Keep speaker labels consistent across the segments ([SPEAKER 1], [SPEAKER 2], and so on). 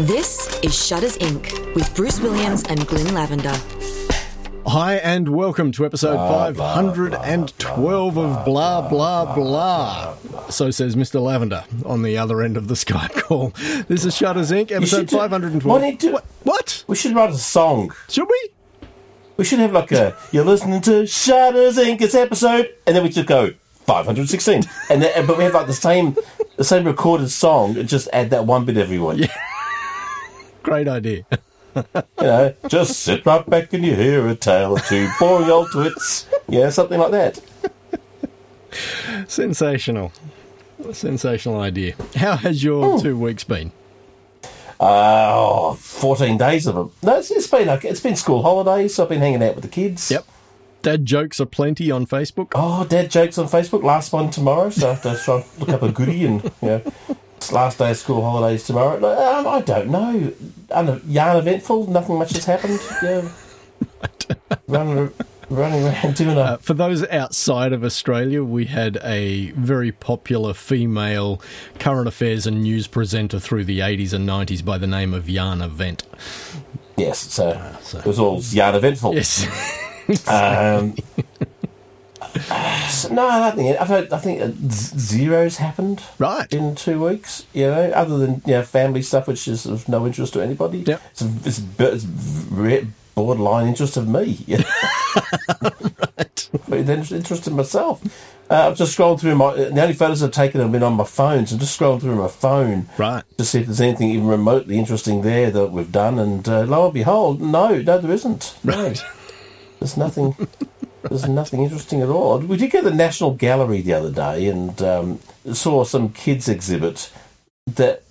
[SPEAKER 1] This is Shutters Inc. with Bruce Williams and Glyn Lavender.
[SPEAKER 2] Hi, and welcome to episode 512 of Blah, Blah, Blah. So says Mr. Lavender on the other end of the Skype call. This is Shutters Inc., episode 512.
[SPEAKER 3] Don't
[SPEAKER 2] what? what?
[SPEAKER 3] We should write a song.
[SPEAKER 2] Should we?
[SPEAKER 3] We should have like a you're listening to Shutters Inc. It's episode, and then we just go 516, and then, but we have like the same the same recorded song, and just add that one bit every week.
[SPEAKER 2] Great idea.
[SPEAKER 3] You know, just sit right back and you hear a tale or two, boring old twits. Yeah, something like that.
[SPEAKER 2] Sensational. Sensational idea. How has your two weeks been?
[SPEAKER 3] Uh, oh, 14 days of them. No, it's, it's been. It's been school holidays, so I've been hanging out with the kids.
[SPEAKER 2] Yep. Dad jokes are plenty on Facebook.
[SPEAKER 3] Oh, dad jokes on Facebook. Last one tomorrow, so I have to try and look up a goodie and you know, it's last day of school holidays tomorrow. Like, Um, I don't know. Un- yarn eventful. Nothing much has happened. Yeah, running, running around doing a.
[SPEAKER 2] Uh, for those outside of Australia, we had a very popular female current affairs and news presenter through the 80s and 90s by the name of Jana Wendt.
[SPEAKER 3] yes, so,
[SPEAKER 2] so-
[SPEAKER 3] it was all yarn eventful.
[SPEAKER 2] Yes.
[SPEAKER 3] Um, so, no, I don't think. I, don't, I think zeros happened.
[SPEAKER 2] right.
[SPEAKER 3] in two weeks, you know, other than you know family stuff, which is of no interest to anybody.
[SPEAKER 2] Yep.
[SPEAKER 3] It's, it's, it's borderline interest of me. You know? But then interest in myself. Uh, I've just scrolled through my. The only photos I've taken have been on my phone, so I'm just scrolling through my phone
[SPEAKER 2] Right.
[SPEAKER 3] to see if there's anything even remotely interesting there that we've done. And uh, lo and behold, no, no, there isn't. No.
[SPEAKER 2] Right.
[SPEAKER 3] There's nothing. There's nothing interesting at all. We did go to the National Gallery the other day and um, saw some kids exhibit that,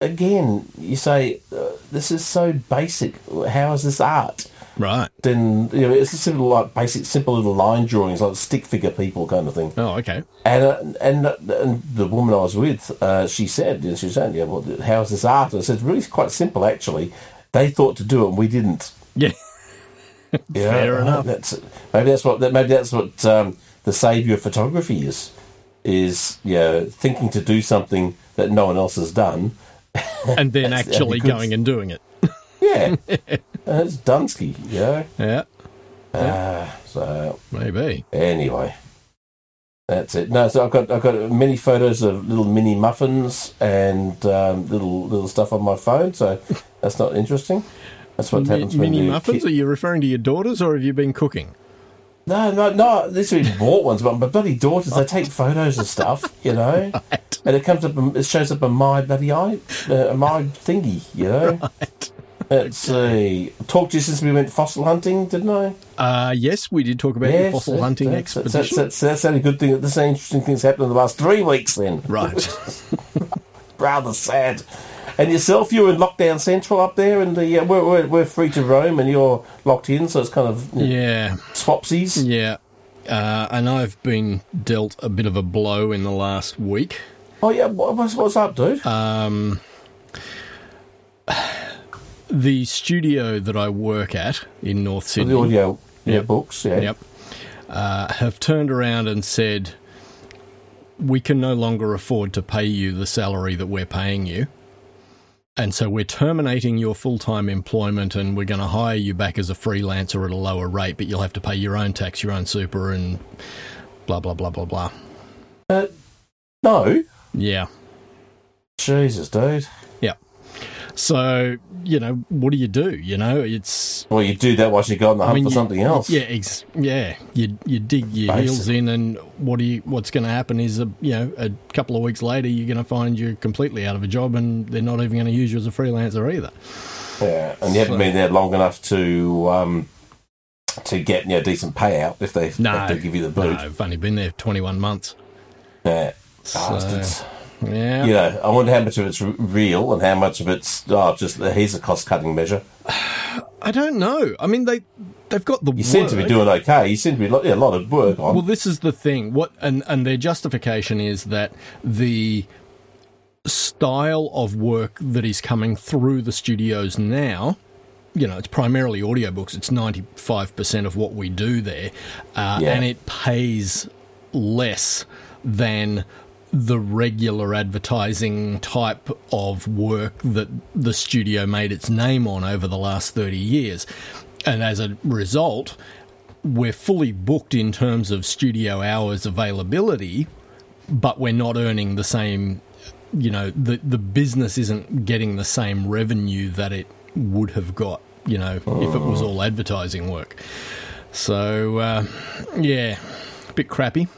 [SPEAKER 3] again, you say uh, this is so basic. How is this art?
[SPEAKER 2] Right.
[SPEAKER 3] Then you know it's just simple, like basic, simple little line drawings, like stick figure people kind of thing.
[SPEAKER 2] Oh, okay.
[SPEAKER 3] And uh, and, uh, and the woman I was with, uh, she said, she was saying, "Yeah, well, how is this art?" And I said, "It's really quite simple, actually. They thought to do it, and we didn't."
[SPEAKER 2] Yeah.
[SPEAKER 3] Yeah,
[SPEAKER 2] Fair
[SPEAKER 3] uh,
[SPEAKER 2] enough.
[SPEAKER 3] That's maybe that's what that maybe that's what um, the saviour of photography is is yeah thinking to do something that no one else has done.
[SPEAKER 2] And then actually going and doing it.
[SPEAKER 3] Yeah, uh, it's Dunsky. Yeah.
[SPEAKER 2] Yeah.
[SPEAKER 3] Uh, so
[SPEAKER 2] Maybe.
[SPEAKER 3] anyway, that's it. No, so I've got I've got many photos of little mini muffins and um, little little stuff on my phone. So that's not interesting. That's what happens
[SPEAKER 2] mini muffins?
[SPEAKER 3] ki-
[SPEAKER 2] Are you referring to your daughters or have you been cooking?
[SPEAKER 3] No, no, no. This we bought ones, but my bloody daughters they take photos and stuff, you know, and it comes up, it shows up on my bloody eye, uh, my thingy, you know. Let's see. Talked to you since we went fossil hunting, didn't I?
[SPEAKER 2] Uh, yes, we did talk about your fossil
[SPEAKER 3] that's-
[SPEAKER 2] hunting
[SPEAKER 3] that's, that's,
[SPEAKER 2] expedition.
[SPEAKER 3] That's, that's, that's only good thing. That this interesting things happened in the last three weeks. Then,
[SPEAKER 2] Right.
[SPEAKER 3] rather sad. And yourself, you're in lockdown central up there, and the uh, we're, we're we're free to roam, and you're locked in, so it's kind of
[SPEAKER 2] yeah.
[SPEAKER 3] swapsies.
[SPEAKER 2] Yeah. Uh, and I've been dealt a bit of a blow in the last week.
[SPEAKER 3] Oh yeah, what, what's, what's up, dude?
[SPEAKER 2] Um, the studio that I work at in North Sydney, the
[SPEAKER 3] audio yeah,
[SPEAKER 2] Yep.
[SPEAKER 3] books, yeah.
[SPEAKER 2] yep, uh, have turned around and said, we can no longer afford to pay you the salary that we're paying you. And so we're terminating your full time employment and we're going to hire you back as a freelancer at a lower rate, but you'll have to pay your own tax, your own super, and blah, blah, blah, blah, blah.
[SPEAKER 3] Uh, no,
[SPEAKER 2] Yeah.
[SPEAKER 3] Jesus, dude.
[SPEAKER 2] So, you know, what do you do? You know, it's
[SPEAKER 3] Well, you do that whilst you go on the hunt
[SPEAKER 2] I mean,
[SPEAKER 3] for
[SPEAKER 2] you-
[SPEAKER 3] something else.
[SPEAKER 2] Yeah, ex- yeah. You you dig your
[SPEAKER 3] Basic.
[SPEAKER 2] heels in, and what do you? What's going to happen is, a, you know, a couple of weeks later, you're going to find you're completely out of a job, and they're not even going to use you as a freelancer either.
[SPEAKER 3] Yeah, and you haven't
[SPEAKER 2] So-
[SPEAKER 3] been there long enough to um, to get you know, decent payout if they
[SPEAKER 2] No,
[SPEAKER 3] have to give you the
[SPEAKER 2] no,
[SPEAKER 3] boot.
[SPEAKER 2] I've only been there 21 months.
[SPEAKER 3] Yeah,
[SPEAKER 2] So,
[SPEAKER 3] bastards.
[SPEAKER 2] Yeah,
[SPEAKER 3] You know, I wonder how much of it's real and how much of it's oh, just here's a cost cutting measure.
[SPEAKER 2] I don't know. I mean, they they've got the
[SPEAKER 3] You seem to be doing okay. You seem to be lo- yeah, a lot of work on.
[SPEAKER 2] Well, this is the thing. What and and their justification is that the style of work that is coming through the studios now. You know, it's primarily audiobooks. It's ninety five percent of what we do there, uh,
[SPEAKER 3] Yeah.
[SPEAKER 2] and it pays less than the regular advertising type of work that the studio made its name on over the last 30 years. And as a result, we're fully booked in terms of studio hours availability, but we're not earning the same, you know, the, the business isn't getting the same revenue that it would have got, you know, if it was all advertising work. So, uh, yeah, a bit crappy.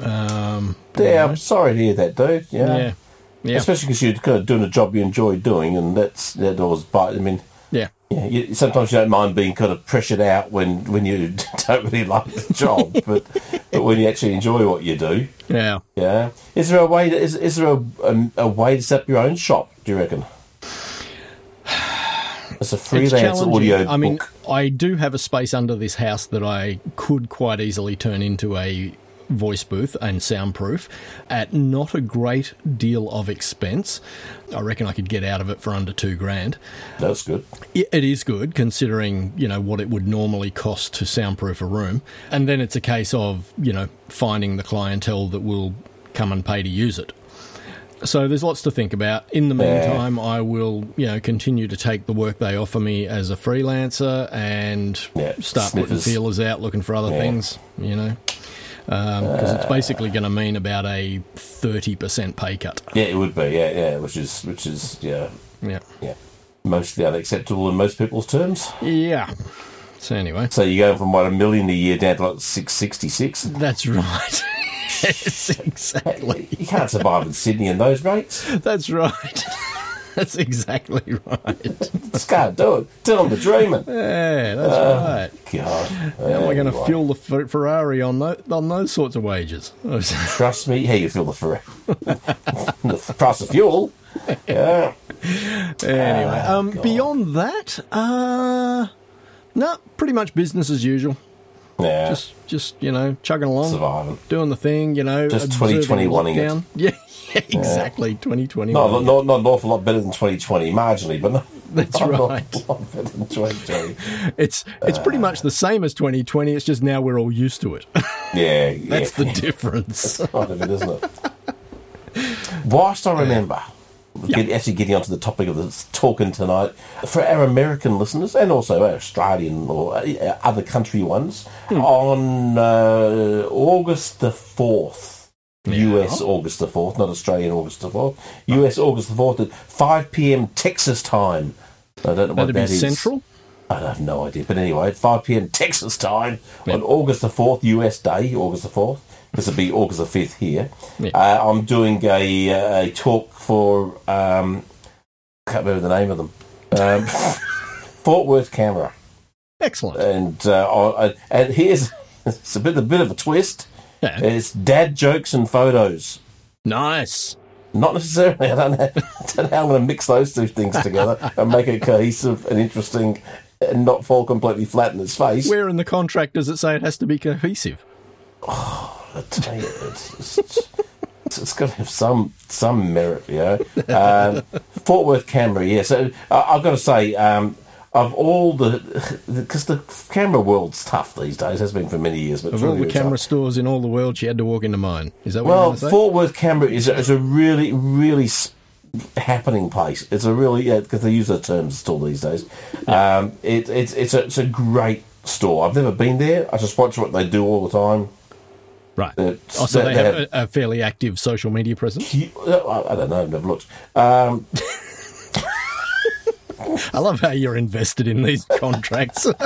[SPEAKER 2] Um,
[SPEAKER 3] Yeah, I'm sorry to hear that, dude. Yeah.
[SPEAKER 2] yeah. Yeah.
[SPEAKER 3] Especially because you're kind of doing a job you enjoy doing, and that's that always bite. I mean,
[SPEAKER 2] Yeah.
[SPEAKER 3] yeah, you, sometimes you don't mind being kind of pressured out when, when you don't really like the job, but but when you actually enjoy what you do,
[SPEAKER 2] Yeah.
[SPEAKER 3] yeah. Is there a way? To, is is there a, a, a way to set up your own shop? Do you reckon? It's a
[SPEAKER 2] It's
[SPEAKER 3] freelance
[SPEAKER 2] challenging.
[SPEAKER 3] audio
[SPEAKER 2] I mean,
[SPEAKER 3] book.
[SPEAKER 2] I do have a space under this house that I could quite easily turn into a voice booth and soundproof at not a great deal of expense. I reckon I could get out of it for under two grand.
[SPEAKER 3] That's good.
[SPEAKER 2] It it is good considering, you know, what it would normally cost to soundproof a room. And then it's a case of, you know, finding the clientele that will come and pay to use it. So there's lots to think about. In the meantime, I will, you know, continue to take the work they offer me as a freelancer and
[SPEAKER 3] Yeah,
[SPEAKER 2] start putting feelers out, looking for other
[SPEAKER 3] Yeah.
[SPEAKER 2] things, you know, Um, because it's basically going to mean about a 30% pay cut.
[SPEAKER 3] Yeah, it would be. Yeah, yeah. Which is which is yeah
[SPEAKER 2] Yeah.
[SPEAKER 3] yeah mostly unacceptable in most people's terms.
[SPEAKER 2] Yeah. So anyway,
[SPEAKER 3] So you're going from what a million a year down to like six sixty six.
[SPEAKER 2] that's right. yes, exactly.
[SPEAKER 3] You can't survive in Sydney in those rates.
[SPEAKER 2] That's right. That's exactly right.
[SPEAKER 3] Just can't do it. Tell them the dreaming.
[SPEAKER 2] Yeah, that's right.
[SPEAKER 3] God.
[SPEAKER 2] How am I going to fuel the Ferrari on those, on those sorts of wages?
[SPEAKER 3] Trust me, how you feel the Ferrari? the price of fuel. Yeah.
[SPEAKER 2] anyway,
[SPEAKER 3] Ah,
[SPEAKER 2] um, beyond that, uh, no, pretty much business as usual.
[SPEAKER 3] Yeah.
[SPEAKER 2] Just, just you know, chugging along,
[SPEAKER 3] surviving.
[SPEAKER 2] doing the thing. You know,
[SPEAKER 3] Just 2021-ing it.
[SPEAKER 2] Yeah, yeah, exactly. Twenty twenty.
[SPEAKER 3] Not, not, not an awful lot better than 2020, marginally, but not,
[SPEAKER 2] That's
[SPEAKER 3] not
[SPEAKER 2] right.
[SPEAKER 3] awful lot better than 2020.
[SPEAKER 2] It's it's pretty much the same as twenty twenty. It's just now we're all used to it.
[SPEAKER 3] Yeah,
[SPEAKER 2] That's
[SPEAKER 3] yeah.
[SPEAKER 2] the difference.
[SPEAKER 3] part of it, isn't it? Whilst I remember, get, actually getting onto the topic of this talking tonight, for our American listeners and also our Australian or uh, other country ones, on uh, August the 4th, US August the 4th, not Australian August the 4th, US August the 4th at 5 p.m. Texas time. I don't know what
[SPEAKER 2] That'd be
[SPEAKER 3] that is.
[SPEAKER 2] central.
[SPEAKER 3] I have no idea. But anyway, at 5 p.m. Texas time on August the 4th, US Day, August the 4th. This will be August the 5th here.
[SPEAKER 2] Yeah.
[SPEAKER 3] Uh, I'm doing a, uh, a talk for, um, I can't remember the name of them, um, Fort Worth Camera.
[SPEAKER 2] Excellent.
[SPEAKER 3] And, uh, I- and here's, it's a bit, a bit of a twist. It's dad jokes and photos.
[SPEAKER 2] Nice.
[SPEAKER 3] Not necessarily. I don't know, I don't know how I'm going to mix those two things together and make it cohesive and interesting and not fall completely flat in its face.
[SPEAKER 2] Where in the contract does it say it has to be cohesive?
[SPEAKER 3] I tell you, it's, it's, it's, it's got to have some some merit, you know. Um, Fort Worth Camera, yeah. So I, I've got to say, um, of all the, because the camera world's tough these days, has been for many years. But
[SPEAKER 2] Of all the camera
[SPEAKER 3] tough.
[SPEAKER 2] stores in all the world, she had to walk into mine. Is that what
[SPEAKER 3] Well,
[SPEAKER 2] you're?
[SPEAKER 3] Fort Worth camera is a, is a really really happening place. It's a really yeah because they use the terms still these days. Um, it, it's it's a, it's a great store. I've never been there. I just watch what they do all the time.
[SPEAKER 2] right.
[SPEAKER 3] It's-
[SPEAKER 2] Oh, so
[SPEAKER 3] they-
[SPEAKER 2] they,
[SPEAKER 3] they
[SPEAKER 2] have a, a fairly active social media presence.
[SPEAKER 3] I I don't know. I've never looked. Um,
[SPEAKER 2] I love how you're invested in these contracts.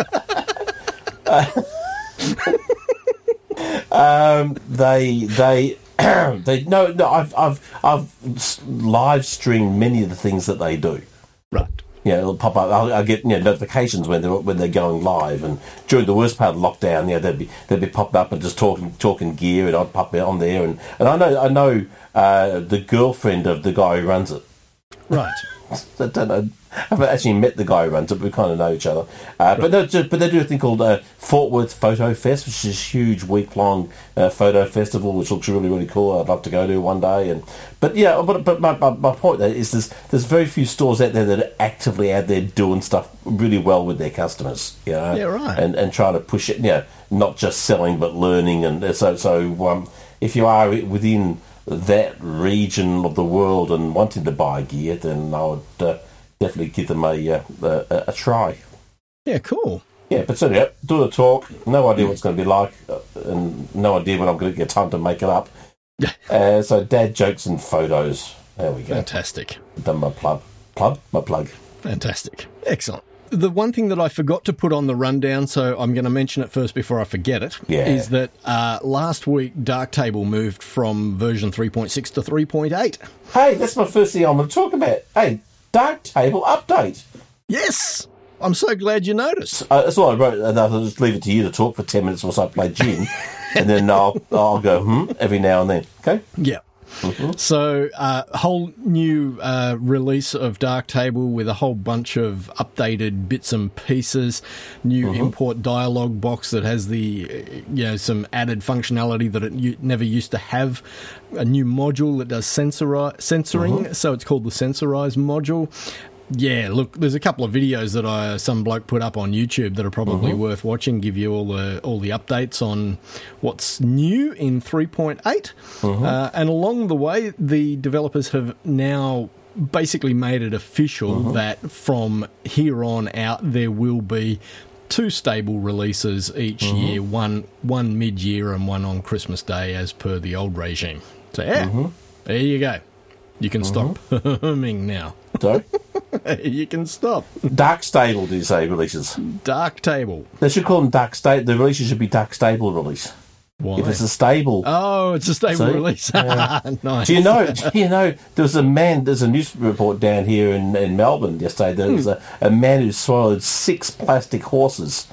[SPEAKER 3] um, they they they no no. I've I've I've live streamed many of the things that they do.
[SPEAKER 2] right.
[SPEAKER 3] You know, it'll pop up. I'll, I'll get you know notifications when they're when they're going live. And during the worst part of lockdown, you know, they'd be they'd be popping up and just talking talking gear, and I'd pop on there. And, and I know I know uh, the girlfriend of the guy who runs it.
[SPEAKER 2] Right.
[SPEAKER 3] I don't know. I haven't actually met the guy who runs it, but we kind of know each other. Uh, But they do, but they do a thing called uh, Fort Worth Photo Fest, which is a huge week long uh, photo festival, which looks really really cool. I'd love to go to one day. And but yeah, but but my, my, my point there is there's there's very few stores out there that are actively out there doing stuff really well with their customers. You know?
[SPEAKER 2] Yeah, right.
[SPEAKER 3] And and trying to push it. You know, not just selling but learning. And so so um, if you are within that region of the world and wanting to buy gear, then I would uh, definitely give them a, uh, a a try.
[SPEAKER 2] Yeah, cool.
[SPEAKER 3] Yeah, but certainly, yeah, do the talk. No idea what it's going to be like, uh, and no idea when I'm going to get time to make it up. uh, so, dad jokes and photos. There we go.
[SPEAKER 2] Fantastic.
[SPEAKER 3] Done my plug. Plug? My plug.
[SPEAKER 2] Fantastic. Excellent. The one thing that I forgot to put on the rundown, so I'm going to mention it first before I forget it,
[SPEAKER 3] Yeah.
[SPEAKER 2] is that uh, last week Darktable moved from version 3.6 to 3.8.
[SPEAKER 3] Hey, that's my first thing I'm going to talk about. Hey, Darktable update.
[SPEAKER 2] Yes! I'm so glad you noticed.
[SPEAKER 3] Uh, that's all I wrote, and I'll just leave it to you to talk for 10 minutes whilst I play gin, and then I'll, I'll go, hmm, every now and then. Okay?
[SPEAKER 2] Yeah. So, uh, whole new uh, release of Darktable with a whole bunch of updated bits and pieces. New import dialog box that has the, you know, some added functionality that it u- never used to have. A new module that does sensori- censoring, so it's called the Censorize module. Yeah, look, there's a couple of videos that I some bloke put up on YouTube that are probably mm-hmm. worth watching. Give you all the all the updates on what's new in 3.8, mm-hmm. uh, and along the way, the developers have now basically made it official mm-hmm. that from here on out there will be two stable releases each year, one one mid year and one on Christmas Day, as per the old regime. So yeah, there you go. You can stop uh-huh. humming now.
[SPEAKER 3] So,
[SPEAKER 2] you can stop.
[SPEAKER 3] Dark Stable, do you say, releases?
[SPEAKER 2] Dark table.
[SPEAKER 3] They should call them Dark Stable. The releases should be Dark Stable release.
[SPEAKER 2] Why?
[SPEAKER 3] If it's a stable.
[SPEAKER 2] oh, it's a stable
[SPEAKER 3] See?
[SPEAKER 2] release. nice.
[SPEAKER 3] Do you know? Do you know? There was a man. There's a news report down here in, in Melbourne yesterday. Hmm. There was a, a man who swallowed six plastic horses.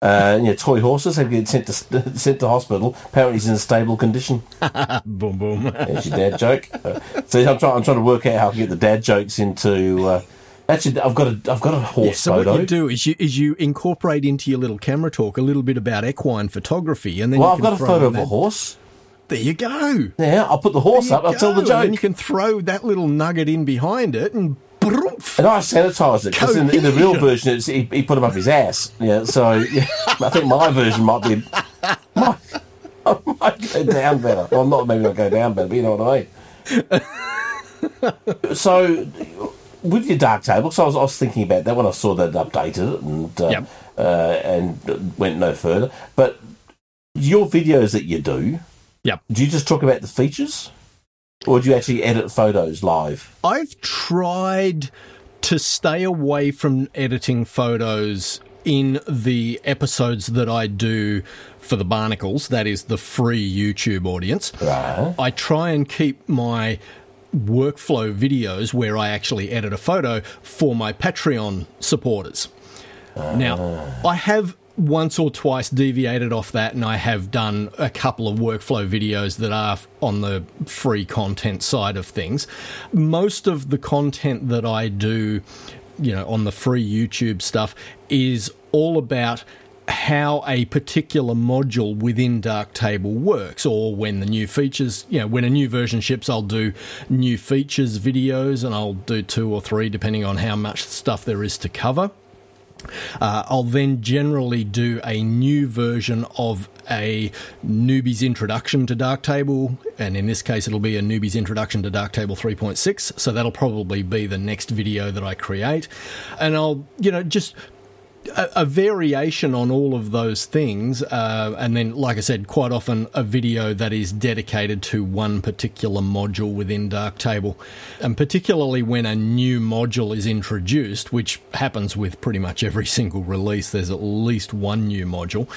[SPEAKER 3] Uh, you know, toy horses have been sent to sent to hospital. Apparently, he's in a stable condition.
[SPEAKER 2] boom, boom.
[SPEAKER 3] There's your dad joke. Uh, so I'm trying. I'm trying to work out how I can get the dad jokes into. Uh, actually, I've got a. I've got a horse
[SPEAKER 2] Yeah, so
[SPEAKER 3] photo.
[SPEAKER 2] what you do is you is you incorporate into your little camera talk a little bit about equine photography, and then
[SPEAKER 3] well, I've got a photo of a horse.
[SPEAKER 2] There you go.
[SPEAKER 3] Yeah, I'll put the horse up.
[SPEAKER 2] you
[SPEAKER 3] I'll tell the
[SPEAKER 2] go. And you can throw that little nugget in behind it, and
[SPEAKER 3] And I sanitised it because in, in the real version, it's, he, he put him up his ass. Yeah, so yeah, I think my version might be might, I might go down better. Well, not maybe not go down better, but you know what I mean. so, with your Darktable, so I was, I was thinking about that when I saw that it updated it and uh,
[SPEAKER 2] Yep.
[SPEAKER 3] uh, and went no further. But your videos that you do,
[SPEAKER 2] Yep.
[SPEAKER 3] do you just talk about the features, or do you actually edit photos live?
[SPEAKER 2] I've tried to stay away from editing photos in the episodes that I do for the Barnacles, that is the free YouTube audience.
[SPEAKER 3] Right.
[SPEAKER 2] I try and keep my workflow videos where I actually edit a photo for my Patreon supporters. Now, ah. I have once or twice deviated off that, and I have done a couple of workflow videos that are on the free content side of things. Most of the content that I do, you know, on the free YouTube stuff is all about how a particular module within Darktable works, or when the new features, you know, when a new version ships, I'll do new features videos, and I'll do two or three depending on how much stuff there is to cover. Uh, I'll then generally do a new version of a newbie's introduction to Darktable, and in this case, it'll be a newbie's introduction to Darktable 3.6. So that'll probably be the next video that I create, and I'll, you know, just a, a variation on all of those things, uh, and then, like I said, quite often a video that is dedicated to one particular module within Darktable, and particularly when a new module is introduced, which happens with pretty much every single release. There's at least one new module,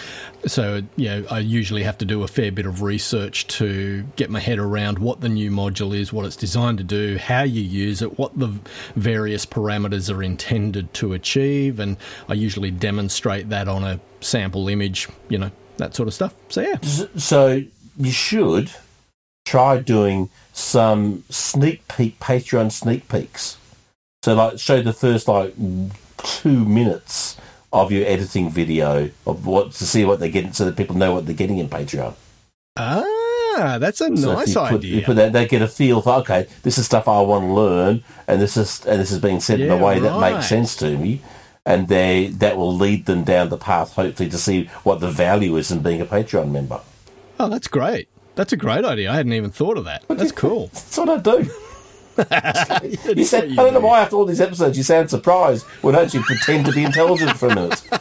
[SPEAKER 2] so you know I usually have to do a fair bit of research to get my head around what the new module is, what it's designed to do, how you use it, what the various parameters are intended to achieve, and I usually demonstrate that on a sample image, you know, that sort of stuff. So yeah,
[SPEAKER 3] So you should try doing some sneak peek Patreon sneak peeks. So like show the first like two minutes of your editing video of what to see what they're getting, so that people know what they're getting in Patreon.
[SPEAKER 2] ah, that's a
[SPEAKER 3] So
[SPEAKER 2] nice
[SPEAKER 3] you put,
[SPEAKER 2] idea.
[SPEAKER 3] You put that, they get a feel for okay, this is stuff I want to learn, and this is and this is being said in a way that makes sense to me, and they that will lead them down the path, hopefully, to see what the value is in being a Patreon member.
[SPEAKER 2] oh, that's great. That's a great idea. I hadn't even thought of that. That's cool.
[SPEAKER 3] That's what I do. you
[SPEAKER 2] what
[SPEAKER 3] I don't know why after all these episodes you sound surprised. Well, don't you pretend to be intelligent for a minute?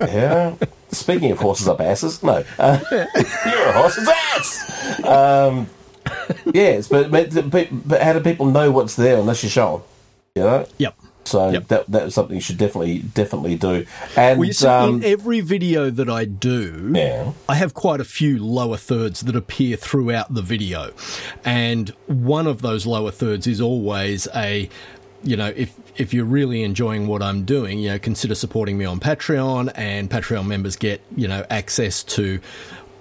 [SPEAKER 3] Yeah. Speaking of horses up asses, no. Uh, you're a horse's ass. Um, yes, but, but but how do people know what's there unless you show them? You know.
[SPEAKER 2] Yep.
[SPEAKER 3] So
[SPEAKER 2] Yep.
[SPEAKER 3] that that's something you should definitely definitely do. And
[SPEAKER 2] Well, see,
[SPEAKER 3] um,
[SPEAKER 2] in every video that I do,
[SPEAKER 3] yeah.
[SPEAKER 2] I have quite a few lower thirds that appear throughout the video. And one of those lower thirds is always a, you know, if if you're really enjoying what I'm doing, you know, consider supporting me on Patreon and Patreon members get, you know, access to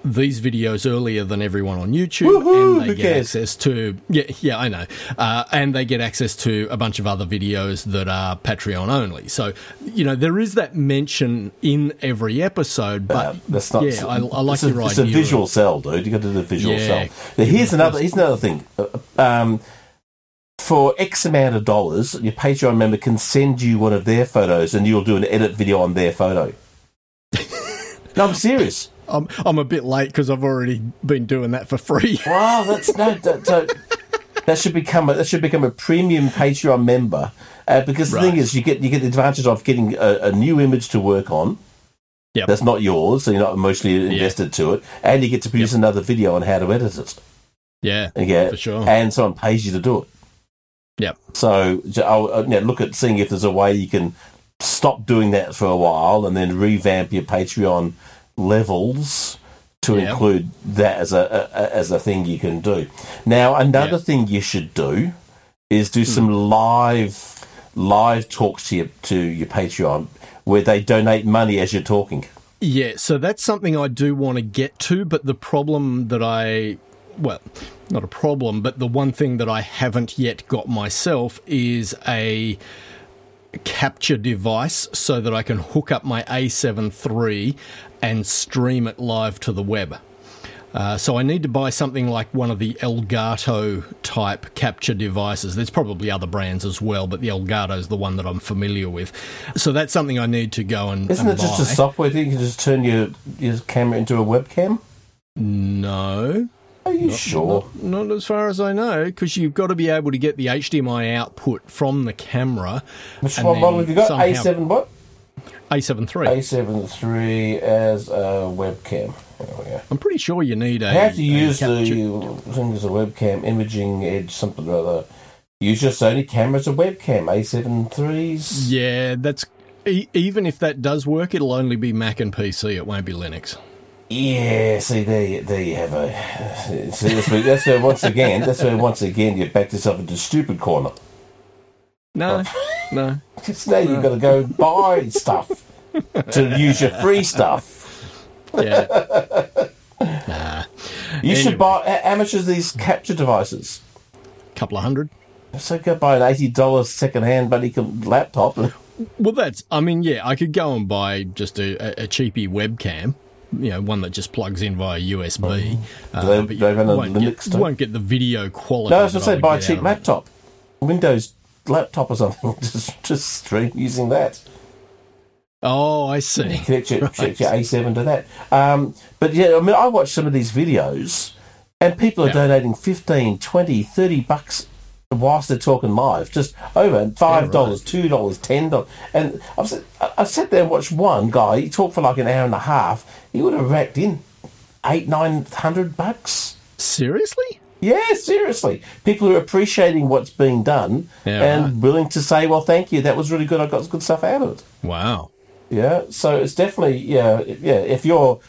[SPEAKER 2] these videos earlier than everyone on YouTube,
[SPEAKER 3] Woohoo,
[SPEAKER 2] and they get
[SPEAKER 3] cares?
[SPEAKER 2] access to yeah, yeah, I know, uh, and they get access to a bunch of other videos that are Patreon only. So you know there is that mention in every episode, but
[SPEAKER 3] Uh, that's not.
[SPEAKER 2] yeah, I, I like your
[SPEAKER 3] a, It's a visual
[SPEAKER 2] of-
[SPEAKER 3] cell, dude. You got to do the visual
[SPEAKER 2] Yeah.
[SPEAKER 3] cell. Now, here's another. Here's another thing. Uh, Um, for X amount of dollars, your Patreon member can send you one of their photos, and you'll do an edit video on their photo. no, I'm serious.
[SPEAKER 2] I'm, I'm a bit late because I've already been doing that for free.
[SPEAKER 3] Wow, that's no. That, so, that should become a, that should become a premium Patreon member. Uh, because the thing is, you get you get the advantage of getting a, a new image to work on.
[SPEAKER 2] Yep.
[SPEAKER 3] That's not yours, so you're not emotionally invested to it, and you get to produce another video on how to edit it.
[SPEAKER 2] yeah,
[SPEAKER 3] Yeah,
[SPEAKER 2] for sure.
[SPEAKER 3] and someone pays you to do it.
[SPEAKER 2] Yep.
[SPEAKER 3] So I'll uh, yeah, look at seeing if there's a way you can stop doing that for a while and then revamp your Patreon levels to
[SPEAKER 2] Yeah.
[SPEAKER 3] include that as a, a as a thing you can do. Now another
[SPEAKER 2] Yeah.
[SPEAKER 3] thing you should do is do
[SPEAKER 2] Hmm.
[SPEAKER 3] some live live talks to your to your Patreon where they donate money as you're talking.
[SPEAKER 2] Yeah, so that's something I do want to get to, but the problem that I, well, not a problem, but the one thing that I haven't yet got myself is a capture device so that I can hook up my A7 III and stream it live to the web. Uh, so I need to buy something like one of the Elgato type capture devices. There's probably other brands as well, but the Elgato is the one that I'm familiar with. So that's something I need to go and
[SPEAKER 3] Isn't
[SPEAKER 2] and
[SPEAKER 3] it just a software thing? You can just turn your your camera into a webcam.
[SPEAKER 2] No,
[SPEAKER 3] Are you sure?
[SPEAKER 2] not, not as far as I know, because you've got to be able to get the HDMI output from the camera.
[SPEAKER 3] Which one model have you got? A7 what?
[SPEAKER 2] A7 III.
[SPEAKER 3] A7 III as a webcam. There we go.
[SPEAKER 2] I'm pretty sure you need a.
[SPEAKER 3] How to use the thing as a webcam, imaging edge, something or other. Use your Sony camera as a webcam. A7 III's.
[SPEAKER 2] Yeah, that's. E- even if that does work, it'll only be Mac and PC. It won't be Linux.
[SPEAKER 3] Yeah, see there, you, there you have a. See, that's where, that's where once again, that's where once again you backed yourself into stupid corner.
[SPEAKER 2] No, no.
[SPEAKER 3] Because now you've got to go buy stuff to use your free stuff.
[SPEAKER 2] Yeah. nah.
[SPEAKER 3] You should
[SPEAKER 2] Anyway.
[SPEAKER 3] buy a- amateurs these capture devices.
[SPEAKER 2] Couple of hundred.
[SPEAKER 3] So go buy an eighty dollars second hand buddy laptop.
[SPEAKER 2] Well, that's. I mean, yeah, I could go and buy just a, a, a cheapy webcam. You know, one that just plugs in via USB. Uh,
[SPEAKER 3] they-
[SPEAKER 2] but you won't, get, won't get the video quality.
[SPEAKER 3] No, I was
[SPEAKER 2] that
[SPEAKER 3] going to say buy a cheap
[SPEAKER 2] out of it.
[SPEAKER 3] laptop, Windows laptop or something. just just stream using that.
[SPEAKER 2] Oh, I see.
[SPEAKER 3] Connect your,
[SPEAKER 2] Right.
[SPEAKER 3] your A7 to that. Um, but yeah, I mean, I watch some of these videos, and people are
[SPEAKER 2] Yeah.
[SPEAKER 3] donating 15, 20, 30 bucks whilst they're talking live, just over five dollars, two dollars, ten dollars. And I've sat, I've sat there and watched one guy. He talked for like an hour and a half. He would have racked in eight, nine hundred bucks.
[SPEAKER 2] Seriously?
[SPEAKER 3] Yeah, seriously. People are appreciating what's being done
[SPEAKER 2] Yeah,
[SPEAKER 3] and
[SPEAKER 2] right.
[SPEAKER 3] willing to say, "Well, thank you. That was really good. I got some good stuff out of it."
[SPEAKER 2] Wow.
[SPEAKER 3] Yeah, so it's definitely yeah, yeah. If you're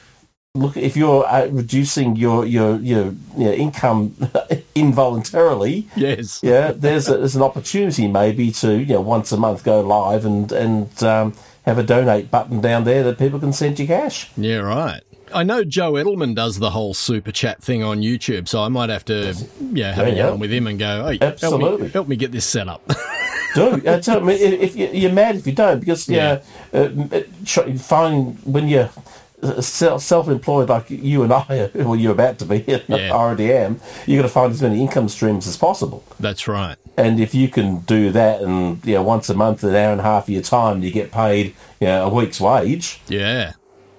[SPEAKER 3] look, if you're uh, reducing your your your, your income involuntarily,
[SPEAKER 2] Yes.
[SPEAKER 3] yeah, there's a, there's an opportunity maybe to you know once a month go live and and um, have a donate button down there that people can send you cash.
[SPEAKER 2] Yeah, right. I know Joe Edelman does the whole super chat thing on YouTube, so I might have to yeah have
[SPEAKER 3] Yeah,
[SPEAKER 2] a
[SPEAKER 3] yeah.
[SPEAKER 2] with him and go, hey, help
[SPEAKER 3] Absolutely.
[SPEAKER 2] me, help me get this set up.
[SPEAKER 3] Do uh, tell me if, if you, you're mad if you don't because yeah, uh, uh, find when you're self self-employed like you and I, well, you're about to be, I
[SPEAKER 2] Yeah.
[SPEAKER 3] already am. You got to find as many income streams as possible.
[SPEAKER 2] That's right.
[SPEAKER 3] And if you can do that, and you know, once a month, an hour and a half of your time, you get paid, you know, a week's wage.
[SPEAKER 2] Yeah.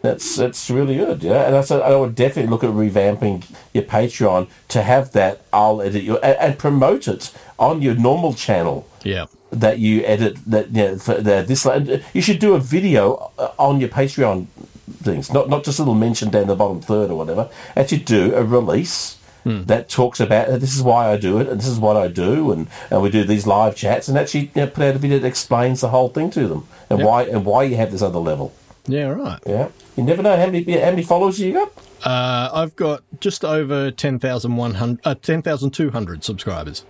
[SPEAKER 3] That's that's really good, yeah. And I said I would definitely look at revamping your Patreon to have that. I'll edit your and, and promote it on your normal channel
[SPEAKER 2] Yeah.
[SPEAKER 3] that you edit that you know, for the, this you should do a video uh, on your Patreon things, not not just a little mention down the bottom third or whatever. Actually, do a release that talks about "Uh, this is why I do it and this is what I do and, and we do these live chats and actually you know, put out a video that explains the whole thing to them and
[SPEAKER 2] Yep.
[SPEAKER 3] why and why you have this other level.
[SPEAKER 2] Yeah, right.
[SPEAKER 3] Yeah, you never know how many how many followers you got.
[SPEAKER 2] Uh, I've got just over 10,100, uh, 10,200 subscribers.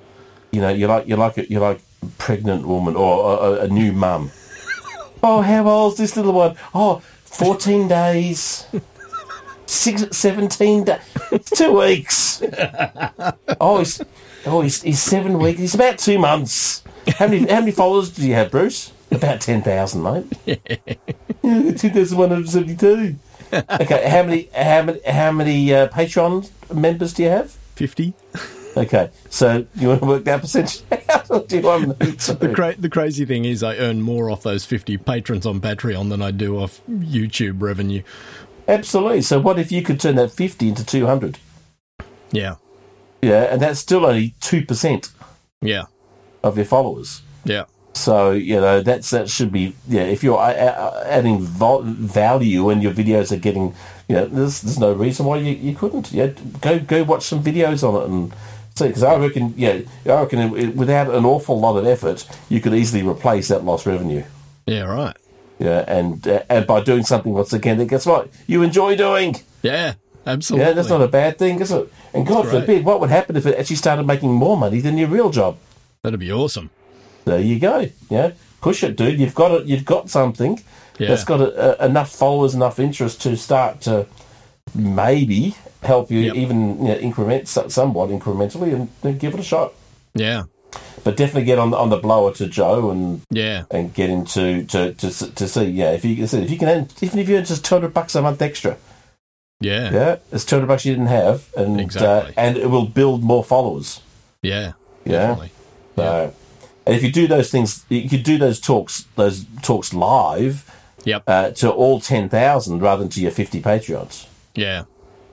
[SPEAKER 3] You know, you're like you're like a, you're like pregnant woman or a, a, a new mum. oh, how old's this little one? Oh, 14 days. Six, 17 days. Two weeks. Oh, he's, oh he's, he's seven weeks. He's about two months. How many how many followers do you have, Bruce? About 10,000, mate. 10,172. Okay, how many how many how many uh, Patreon members do you have?
[SPEAKER 2] 50.
[SPEAKER 3] Okay, so you want to work that percentage out, or do you want me to?
[SPEAKER 2] The, cra- the crazy thing is, I earn more off those 50 patrons on Patreon than I do off YouTube revenue.
[SPEAKER 3] Absolutely. So what if you could turn that 50 into 200?
[SPEAKER 2] Yeah.
[SPEAKER 3] Yeah, and that's still only 2%
[SPEAKER 2] Yeah.
[SPEAKER 3] of your followers.
[SPEAKER 2] Yeah.
[SPEAKER 3] So, you know, that's that should be, yeah, if you're uh, uh, adding vol- value and your videos are getting, you know, there's, there's no reason why you, you couldn't. Yeah, go go watch some videos on it and because I reckon, yeah, I reckon it, without an awful lot of effort, you could easily replace that lost revenue.
[SPEAKER 2] Yeah, right.
[SPEAKER 3] Yeah, and uh, and by doing something once again that guess what you enjoy doing.
[SPEAKER 2] Yeah, absolutely.
[SPEAKER 3] Yeah, that's not a bad thing, is it? And God forbid, what would happen if it actually started making more money than your real job?
[SPEAKER 2] That'd be awesome.
[SPEAKER 3] There you go. Yeah, push it, dude. You've got it. You've got something
[SPEAKER 2] Yeah.
[SPEAKER 3] that's got a, a, enough followers, enough interest to start to maybe help you
[SPEAKER 2] Yep.
[SPEAKER 3] even you know, increment somewhat incrementally and, and give it a shot.
[SPEAKER 2] Yeah.
[SPEAKER 3] But definitely get on on the blower to Joe and
[SPEAKER 2] Yeah.
[SPEAKER 3] and get into to to, to see. Yeah, if you can, if you can even if you earn just two hundred bucks a month extra.
[SPEAKER 2] Yeah.
[SPEAKER 3] Yeah, it's two hundred bucks you didn't have, and
[SPEAKER 2] Exactly.
[SPEAKER 3] uh, and it will build more followers.
[SPEAKER 2] Yeah.
[SPEAKER 3] Yeah. So, and if you do those things, you could do those talks, those talks live
[SPEAKER 2] Yep.
[SPEAKER 3] uh, to all ten thousand rather than to your fifty Patreons,
[SPEAKER 2] yeah.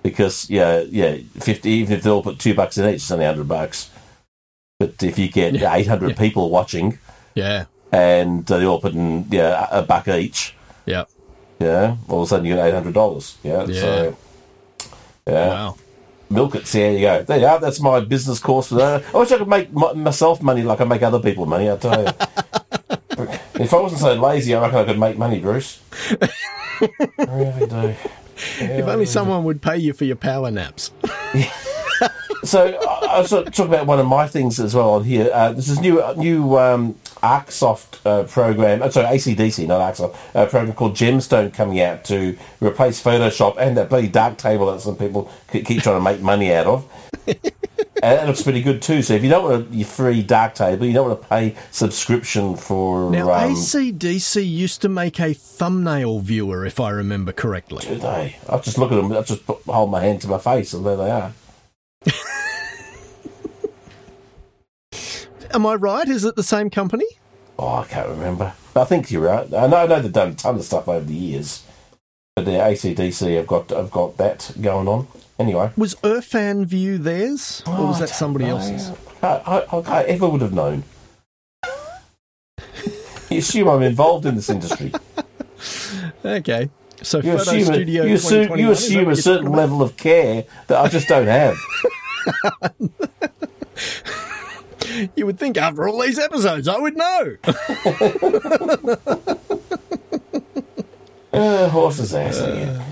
[SPEAKER 3] because yeah, yeah, fifty. Even if they all put two bucks in each, it's only hundred bucks. But if you get
[SPEAKER 2] Yeah.
[SPEAKER 3] eight hundred people watching
[SPEAKER 2] Yeah.
[SPEAKER 3] and they all put in yeah a buck each,
[SPEAKER 2] Yep.
[SPEAKER 3] yeah, all of a sudden you get eight hundred dollars. Yeah,
[SPEAKER 2] Yeah.
[SPEAKER 3] so yeah.
[SPEAKER 2] Wow.
[SPEAKER 3] Milk it. So there you go. There you are. That's my business course for that. I wish I could make m- myself money like I make other people money. I tell you. if I wasn't so lazy, I reckon I could make money, Bruce. I really do.
[SPEAKER 2] If only someone would pay you for your power naps.
[SPEAKER 3] So I was talking about one of my things as well on here. Uh, this is new new um, ArcSoft uh, program. Uh, sorry, ACDSee, not ArcSoft. A program called Gemstone coming out to replace Photoshop and that bloody Darktable that some people keep trying to make money out of. and it looks pretty good too. So if you don't want a, your free Darktable, you don't want to pay subscription for.
[SPEAKER 2] Now,
[SPEAKER 3] um,
[SPEAKER 2] ACDSee used to make a thumbnail viewer, if I remember correctly.
[SPEAKER 3] do they? I just look at them. I just put, hold my hand to my face, and there they are.
[SPEAKER 2] Am I right? Is it the same company?
[SPEAKER 3] Oh, I can't remember. I think you're right. I know, I know they've done a ton of stuff over the years, but the ACDSee have got have got that going on. Anyway,
[SPEAKER 2] Was IrfanView theirs? or was
[SPEAKER 3] Oh,
[SPEAKER 2] that somebody
[SPEAKER 3] I-
[SPEAKER 2] else's?
[SPEAKER 3] I, I, I ever would have known. you assume I'm involved in this industry.
[SPEAKER 2] Okay. So
[SPEAKER 3] You
[SPEAKER 2] Photo
[SPEAKER 3] assume,
[SPEAKER 2] Studio
[SPEAKER 3] you assume, you assume a certain level of care that I just don't have.
[SPEAKER 2] You would think after all these episodes, I would know.
[SPEAKER 3] Uh, horse's ass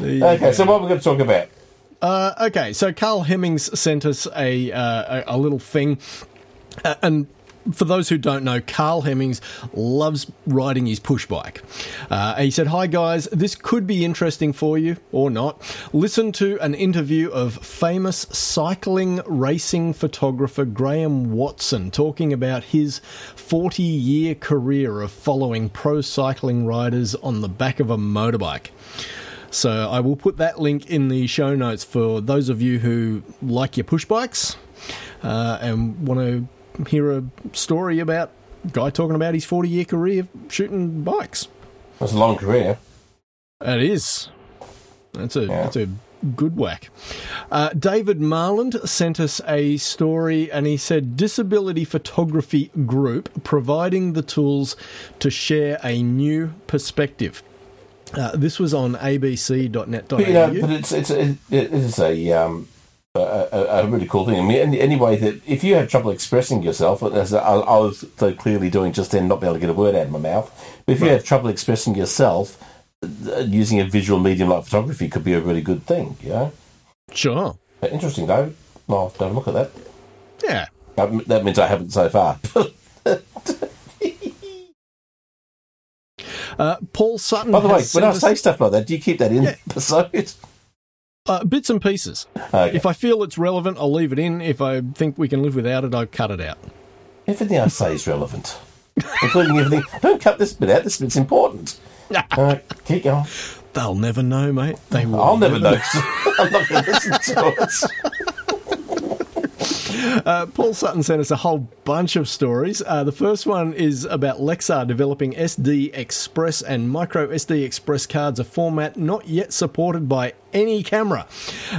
[SPEAKER 2] you
[SPEAKER 3] Okay, so what are we going to talk about?
[SPEAKER 2] Uh, okay, so Carl Hemmings sent us a uh, a, a little thing, uh, and for those who don't know, Carl Hemmings loves riding his push bike. Uh, he said, "Hi guys, this could be interesting for you or not. Listen to an interview of famous cycling racing photographer Graham Watson talking about his 40-year career of following pro cycling riders on the back of a motorbike." So I will put that link in the show notes for those of you who like your push bikes uh, and want to hear a story about a guy talking about his 40 year career shooting bikes.
[SPEAKER 3] That's a long career.
[SPEAKER 2] It is. That's a that's a good whack. Uh, David Marland sent us a story, and he said Disability Photography Group providing the tools to share a new perspective. Uh, this was on abc.net.au.
[SPEAKER 3] Know, but it's it's it, it is a um a, a, a really cool thing. I mean, any, any that if you have trouble expressing yourself, as I, I was so clearly doing just then, not being able to get a word out of my mouth. But if you have trouble expressing yourself, uh, using a visual medium like photography could be a really good thing. You know,
[SPEAKER 2] Sure.
[SPEAKER 3] But interesting though. Well, don't look at that.
[SPEAKER 2] Yeah.
[SPEAKER 3] That that means I haven't so far.
[SPEAKER 2] Uh, Paul Sutton.
[SPEAKER 3] By the way, when I
[SPEAKER 2] us-
[SPEAKER 3] say stuff like that, do you keep that in the episode?
[SPEAKER 2] Uh, bits and pieces.
[SPEAKER 3] Okay.
[SPEAKER 2] If I feel it's relevant, I'll leave it in. If I think we can live without it, I'll cut it out.
[SPEAKER 3] Everything I say is relevant, including everything. Don't cut this bit out. This bit's important. Uh, keep going.
[SPEAKER 2] They'll never know, mate. They will.
[SPEAKER 3] I'll never know. I'm not going to listen to it.
[SPEAKER 2] Uh, Paul Sutton sent us a whole bunch of stories. Uh, the first one is about Lexar developing SD Express and micro SD Express cards, a format not yet supported by any camera.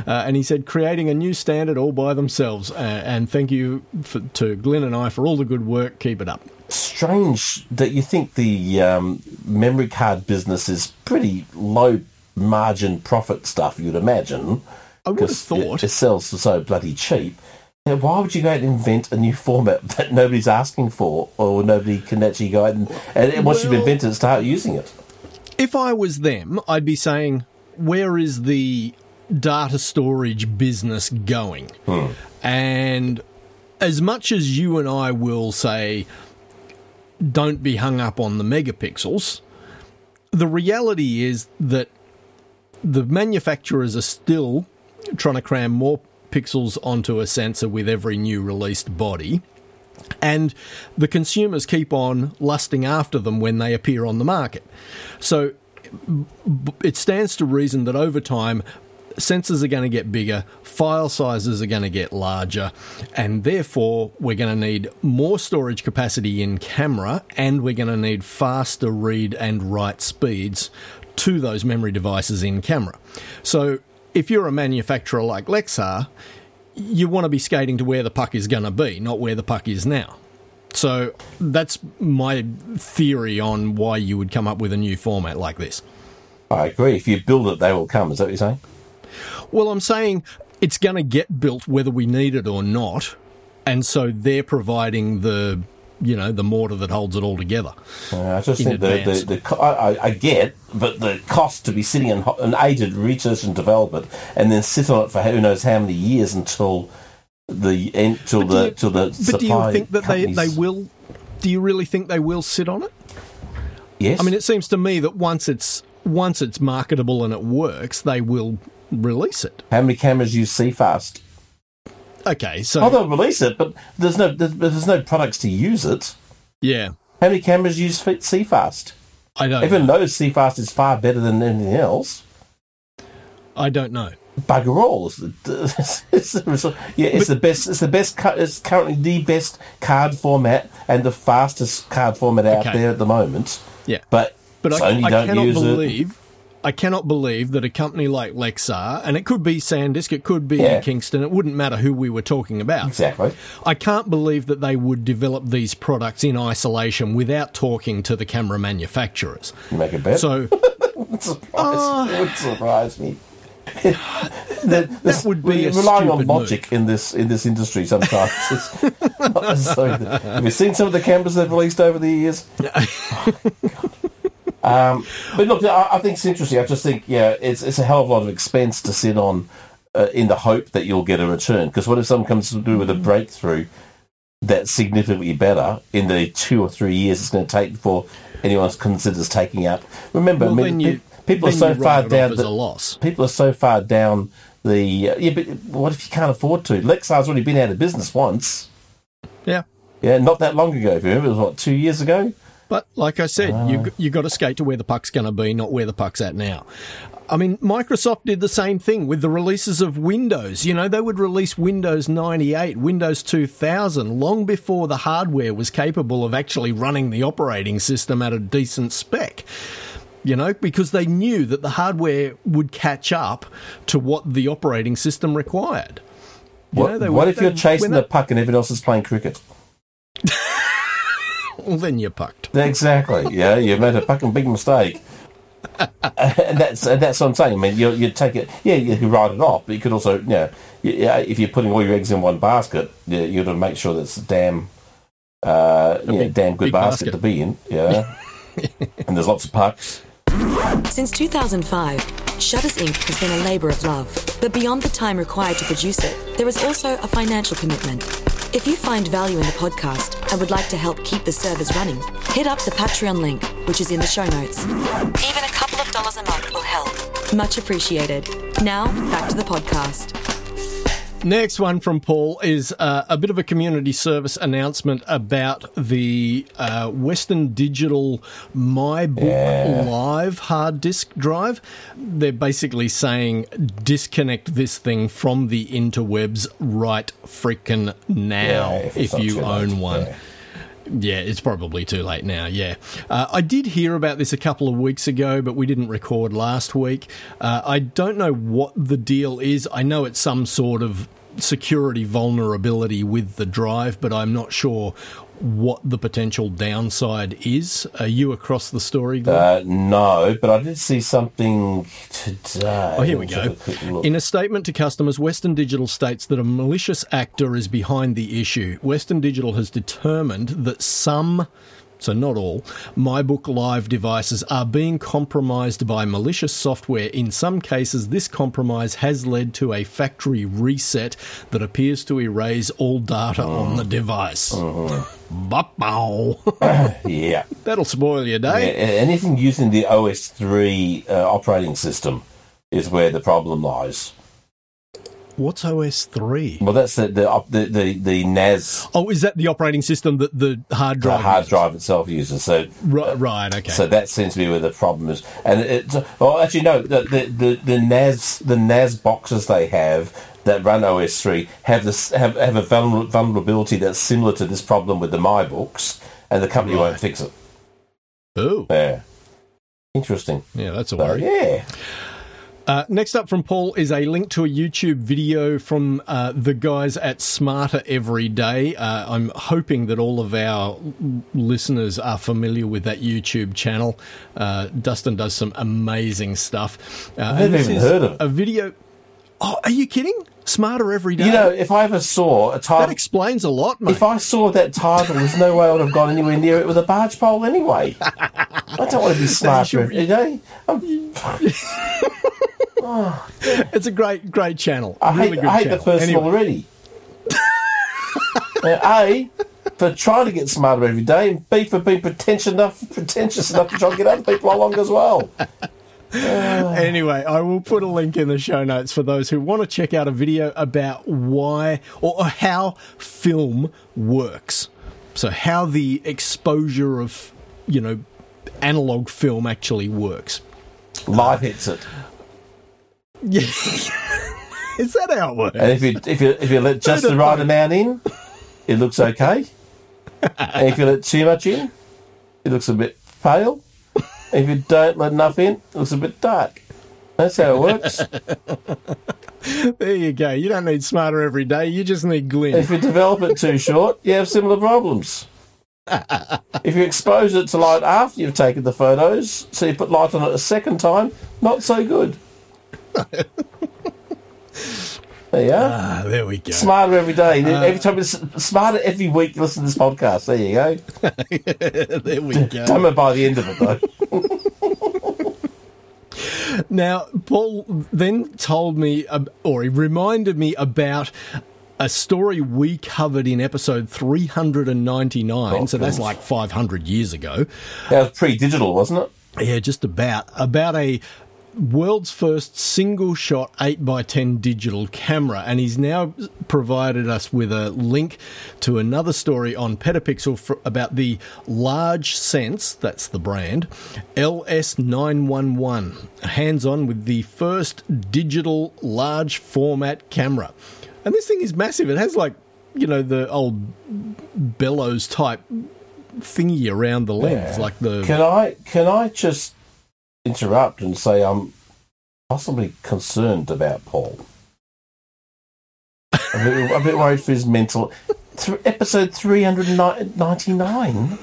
[SPEAKER 2] Uh, and he said, creating a new standard all by themselves. Uh, and thank you for, to Glyn and I for all the good work. Keep it up.
[SPEAKER 3] Strange that you think the um, memory card business is pretty low margin profit stuff. You'd imagine.
[SPEAKER 2] I would have thought.
[SPEAKER 3] it, it sells for so bloody cheap. Now, why would you go out and invent a new format that nobody's asking for, or nobody can actually go out and, and once you've invented it, start using it?
[SPEAKER 2] if I was them, I'd be saying, where is the data storage business going? Hmm. And as much as you and I will say, don't be hung up on the megapixels, the reality is that the manufacturers are still trying to cram more pixels onto a sensor with every new released body. And the consumers keep on lusting after them when they appear on the market. So it stands to reason that over time, sensors are going to get bigger, file sizes are going to get larger, and therefore we're going to need more storage capacity in camera and we're going to need faster read and write speeds to those memory devices in camera. So if you're a manufacturer like Lexar, you want to be skating to where the puck is going to be, not where the puck is now. So that's my theory on why you would come up with a new format like this.
[SPEAKER 3] I agree. If you build it, they will come. Is that what you're saying?
[SPEAKER 2] Well, I'm saying it's going to get built whether we need it or not, and so they're providing the you know the mortar that holds it all together.
[SPEAKER 3] Uh, I just think the, the, the I, I- get, but the cost to be sitting in an and A, to research and develop it, and then sit on it for who knows how many years until the end, till the
[SPEAKER 2] you-
[SPEAKER 3] till the
[SPEAKER 2] But do you think that they, they will? Do you really think they will sit on it?
[SPEAKER 3] Yes,
[SPEAKER 2] I mean, it seems to me that once it's once it's marketable and it works, they will release it.
[SPEAKER 3] how many cameras use CFast?
[SPEAKER 2] Okay, so
[SPEAKER 3] Oh, they'll release it, but there's no there's, no products to use it.
[SPEAKER 2] yeah,
[SPEAKER 3] How many cameras use CFast?
[SPEAKER 2] I don't.
[SPEAKER 3] Everyone knows CFast is far better than anything else.
[SPEAKER 2] I don't know.
[SPEAKER 3] Bugger all! It's the, it's result- yeah, it's the best. It's the best. It's currently the best card format and the fastest card format out
[SPEAKER 2] Okay.
[SPEAKER 3] there at the moment.
[SPEAKER 2] Yeah,
[SPEAKER 3] But,
[SPEAKER 2] But I, I
[SPEAKER 3] don't
[SPEAKER 2] cannot
[SPEAKER 3] use it.
[SPEAKER 2] I cannot believe that a company like Lexar, and it could be SanDisk, it could be
[SPEAKER 3] Yeah.
[SPEAKER 2] Kingston, it wouldn't matter who we were talking about.
[SPEAKER 3] Exactly.
[SPEAKER 2] I can't believe that they would develop these products in isolation without talking to the camera manufacturers.
[SPEAKER 3] You make a bet.
[SPEAKER 2] So
[SPEAKER 3] it would surprise, ah. it would surprise me. that,
[SPEAKER 2] That would be a
[SPEAKER 3] relying on logic in this in this industry sometimes. Not have you seen some of the cameras they've released over the years? Oh, um, but look, I, I think it's interesting. I just think, yeah, it's it's a hell of a lot of expense to sit on uh, in the hope that you'll get a return. Because what if someone comes to do with a breakthrough that's significantly better in the two or three years it's going to take before anyone considers taking up? Remember,
[SPEAKER 2] well,
[SPEAKER 3] I mean,
[SPEAKER 2] you,
[SPEAKER 3] pe- people are so far down. the-
[SPEAKER 2] loss.
[SPEAKER 3] people are so far down the uh, yeah. But what if you can't afford to? Lexar's already been out of business once.
[SPEAKER 2] Yeah.
[SPEAKER 3] Yeah, not that long ago. If you remember, it was what two years ago.
[SPEAKER 2] But like I said,
[SPEAKER 3] Ah.
[SPEAKER 2] you you got to skate to where the puck's going to be, not where the puck's at now. I mean, Microsoft did the same thing with the releases of Windows. You know, they would release Windows 98, Windows 2000, long before the hardware was capable of actually running the operating system at a decent spec. You know, because they knew that the hardware would catch up to what the operating system required. You
[SPEAKER 3] What,
[SPEAKER 2] know,
[SPEAKER 3] what if you're chasing the puck and everyone else is playing cricket?
[SPEAKER 2] they- Well, then you're pucked.
[SPEAKER 3] Exactly. yeah, you made a fucking big mistake. and that's and that's what I'm saying. I mean, you you take it. Yeah, you can write it off, but you could also, you know, you, yeah, if you're putting all your eggs in one basket, you, you got to make sure that's a damn, uh, you know,
[SPEAKER 2] big-
[SPEAKER 3] damn good basket,
[SPEAKER 2] basket.
[SPEAKER 3] to be in. Yeah. and there's lots of pucks.
[SPEAKER 1] Since 2005, Shutters Inc. has been a labour of love. But beyond the time required to produce it, there is also a financial commitment. If you find value in the podcast and would like to help keep the servers running, hit up the Patreon link, which is in the show notes. Even a couple of dollars a month will help. Much appreciated. Now, back to the podcast.
[SPEAKER 2] Next one from Paul is uh, a bit of a community service announcement about the uh, Western Digital MyBook
[SPEAKER 3] Yeah.
[SPEAKER 2] Live hard disk drive. They're basically saying disconnect this thing from the interwebs right frickin' now
[SPEAKER 3] Yeah, if
[SPEAKER 2] if, you
[SPEAKER 3] late,
[SPEAKER 2] own one.
[SPEAKER 3] yeah.
[SPEAKER 2] Yeah, it's probably too late now. Yeah. Uh, I did hear about this a couple of weeks ago, but we didn't record last week. Uh, I don't know what the deal is. I know it's some sort of security vulnerability with the drive, but I'm not sure what the potential downside is. Are you across the story?
[SPEAKER 3] Uh, no, but I did see something today.
[SPEAKER 2] Oh, here we go.
[SPEAKER 3] a quick look.
[SPEAKER 2] In a statement to customers, Western Digital states that a malicious actor is behind the issue. Western Digital has determined that some, so not all, MyBook Live devices are being compromised by malicious software. In some cases, this compromise has led to a factory reset that appears to erase all data on the device. Ba-bow.
[SPEAKER 3] yeah.
[SPEAKER 2] That'll spoil your day.
[SPEAKER 3] a- anything using the OS3 uh, operating system is where the problem lies.
[SPEAKER 2] What's OS 3?
[SPEAKER 3] Well, that's the the the, the, the NAS
[SPEAKER 2] Oh, is that the operating system that the hard drive?
[SPEAKER 3] the hard
[SPEAKER 2] uses?
[SPEAKER 3] drive itself uses. So
[SPEAKER 2] Right, right, okay.
[SPEAKER 3] so that seems to be where the problem is. And it's well, actually no, the the, the, NAS the NAS boxes they have that run OS3 have this have have a vulnerability that's similar to this problem with the MyBooks, and the company won't fix it.
[SPEAKER 2] oh,
[SPEAKER 3] Yeah. Interesting.
[SPEAKER 2] yeah, that's a
[SPEAKER 3] So,
[SPEAKER 2] worry.
[SPEAKER 3] yeah.
[SPEAKER 2] Uh, next up from Paul is a link to a YouTube video from uh, the guys at Smarter Every Day. Uh, I'm hoping that all of our listeners are familiar with that YouTube channel. Uh, Destin does some amazing stuff. Uh,
[SPEAKER 3] I've never even
[SPEAKER 2] is
[SPEAKER 3] heard of.
[SPEAKER 2] A video. Oh, are you kidding? Smarter Every Day.
[SPEAKER 3] You know, if I ever saw a title, that
[SPEAKER 2] explains a lot, mate.
[SPEAKER 3] if I saw that title, there's no way I would have gone anywhere near it with a barge pole anyway. I don't want to be smart
[SPEAKER 2] should-
[SPEAKER 3] every day. I'm,
[SPEAKER 2] it's a great, great channel.
[SPEAKER 3] I
[SPEAKER 2] really
[SPEAKER 3] hate, I hate
[SPEAKER 2] channel.
[SPEAKER 3] the person
[SPEAKER 2] Anyway.
[SPEAKER 3] already. Uh, a, for trying to get smarter every day, and B, for being pretentious enough, pretentious enough to try and get other people along as well.
[SPEAKER 2] Anyway, I will put a link in the show notes for those who want to check out a video about why or, how film works. So, how the exposure of, you know, analog film actually works.
[SPEAKER 3] Light hits it,
[SPEAKER 2] Yeah. Is that how it works?
[SPEAKER 3] and if you if you if you let just the right amount in, it looks okay. And if you let too much in, it looks a bit pale. If you don't let enough in, it looks a bit dark. That's how it works.
[SPEAKER 2] There you go. You don't need smarter every day. You just need Glenn.
[SPEAKER 3] If you develop it too short, you have similar problems. if you expose it to light after you've taken the photos, so you put light on it a second time, not so good. There you are.
[SPEAKER 2] Ah, there we go.
[SPEAKER 3] Smarter every day. every time, it's smarter every week. Listen to this podcast. There you go.
[SPEAKER 2] there we go.
[SPEAKER 3] Dumber by the end of it, though.
[SPEAKER 2] Now, Paul then told me, uh, or he reminded me about a story we covered in episode 399.
[SPEAKER 3] Oh,
[SPEAKER 2] so that's like 500 years ago.
[SPEAKER 3] That was pre-digital, wasn't it?
[SPEAKER 2] Yeah, just about. About a world's first single shot 8x10 digital camera. And he's now provided us with a link to another story on Petapixel about the LargeSense, that's the brand, LS911, hands on with the first digital large format camera. And this thing is massive. It has like, you know, the old bellows type thingy around the lens,
[SPEAKER 3] Yeah.
[SPEAKER 2] like the.
[SPEAKER 3] Can I? Can I just interrupt and say I'm possibly concerned about Paul. I'm a bit, a bit worried for his mental. Th- episode 399?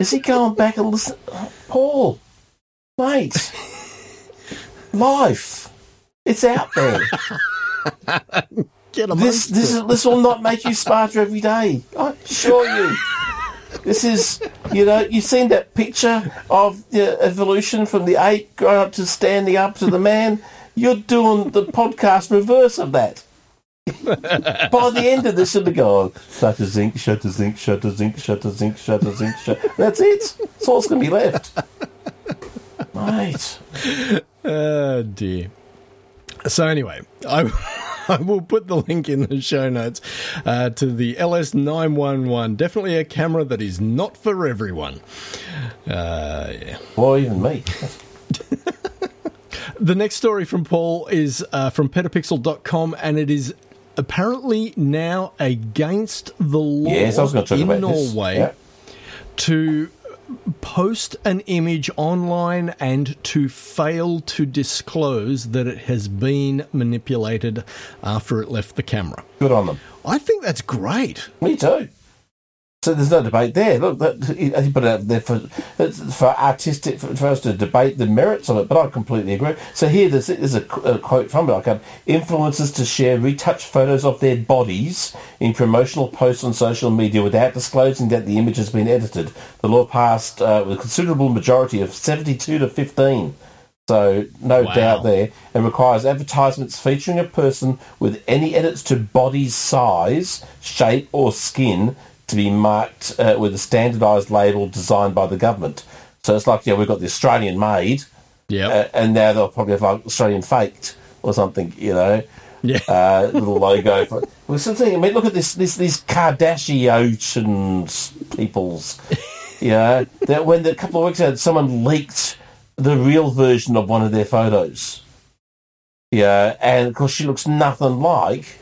[SPEAKER 3] Is he going back and listen? Paul, mate, life, it's out there.
[SPEAKER 2] Get
[SPEAKER 3] This this is, this will not make you smarter every day. I assure you. This is, you know, you've seen that picture of the evolution from the ape growing up to standing up to the man. You're doing the podcast reverse of that. By the end of this, it'll be going, shutter zinc, shutter zinc, shutter zinc, shutter zinc, shutter zinc, shutter. That's it. That's all that's going to be left. Mate.
[SPEAKER 2] Oh dear. So anyway, I, I will put the link in the show notes uh, to the LS911. Definitely a camera that is not for everyone. Uh, yeah.
[SPEAKER 3] Or even me.
[SPEAKER 2] The next story from Paul is uh, from petapixel.com and it is apparently now against the law
[SPEAKER 3] Yes, I was going to talk
[SPEAKER 2] in. Norway
[SPEAKER 3] Yeah.
[SPEAKER 2] to post an image online and to fail to disclose that it has been manipulated after it left the camera.
[SPEAKER 3] Good on them.
[SPEAKER 2] I think that's great.
[SPEAKER 3] Me too. So there's no debate there. Look, that, he put it out there for for artistic for, for us to debate the merits of it. But I completely agree. So here there's, there's a, a quote from it. Like um, influencers to share retouched photos of their bodies in promotional posts on social media without disclosing that the image has been edited. The law passed uh, with a considerable majority of 72 to 15. So no
[SPEAKER 2] Wow.
[SPEAKER 3] doubt there, and requires advertisements featuring a person with any edits to body size, shape, or skin to be marked uh, with a standardised label designed by the government. So it's like, yeah, we've got the Australian made,
[SPEAKER 2] Yeah.
[SPEAKER 3] uh, and now they'll probably have like Australian faked or something, you know,
[SPEAKER 2] yeah.
[SPEAKER 3] uh, little logo. For, well, something. I mean, look at this, this, these Kardashians peoples. You know, that when the, a couple of weeks ago, someone leaked the real version of one of their photos. Yeah, and of course she looks nothing like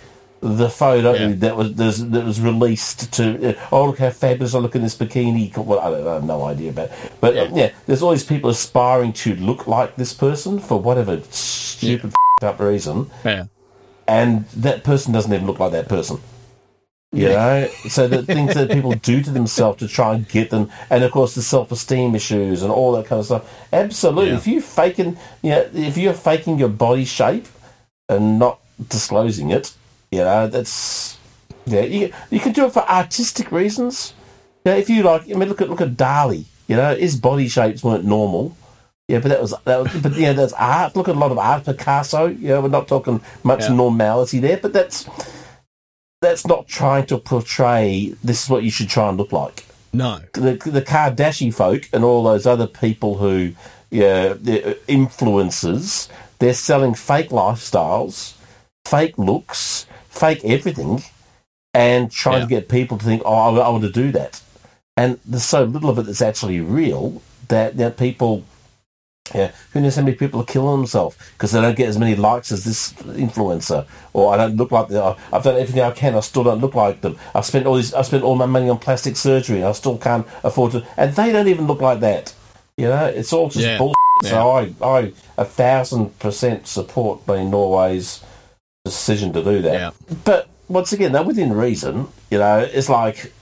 [SPEAKER 3] the photo
[SPEAKER 2] Yeah.
[SPEAKER 3] that was that was- released to. Oh, look how fabulous I look in this bikini. Well, I, don't, I have no idea about, it. but uh, yeah, there's all these people aspiring to look like this person for whatever stupid f up reason,
[SPEAKER 2] yeah.
[SPEAKER 3] and that person doesn't even look like that person. You know, so the things that people do to themselves to try and get them, and of course the self-esteem issues and all that kind of stuff. Absolutely,
[SPEAKER 2] Yeah.
[SPEAKER 3] if you faking, you know, if you're faking your body shape and not disclosing it, you know, that's yeah. You, you can do it for artistic reasons. Yeah, if you like, I mean, look at look at Dali. You know, his body shapes weren't normal. Yeah, but that was that was, but yeah, that's art. Look at a lot of art, Picasso. You know, we're not talking much
[SPEAKER 2] Yeah.
[SPEAKER 3] normality there, but that's that's not trying to portray this is what you should try and look like.
[SPEAKER 2] No.
[SPEAKER 3] The the Kardashian folk and all those other people who, yeah, they're influencers, they're selling fake lifestyles, fake looks, fake everything, and trying to get people to think, oh, I, I want to do that. And there's so little of it that's actually real that, that people, yeah, who knows how many people are killing themselves because they don't get as many likes as this influencer, or I don't look like them. I've done everything I can, I still don't look like them. I've spent all these, I've spent all my money on plastic surgery, and I still can't afford to, and they don't even look like that. You know, it's all just
[SPEAKER 2] Yeah.
[SPEAKER 3] bullshit. So I, I, a thousand percent support being Norway's decision to do that.
[SPEAKER 2] Yeah.
[SPEAKER 3] But once again, though, within reason, you know, it's like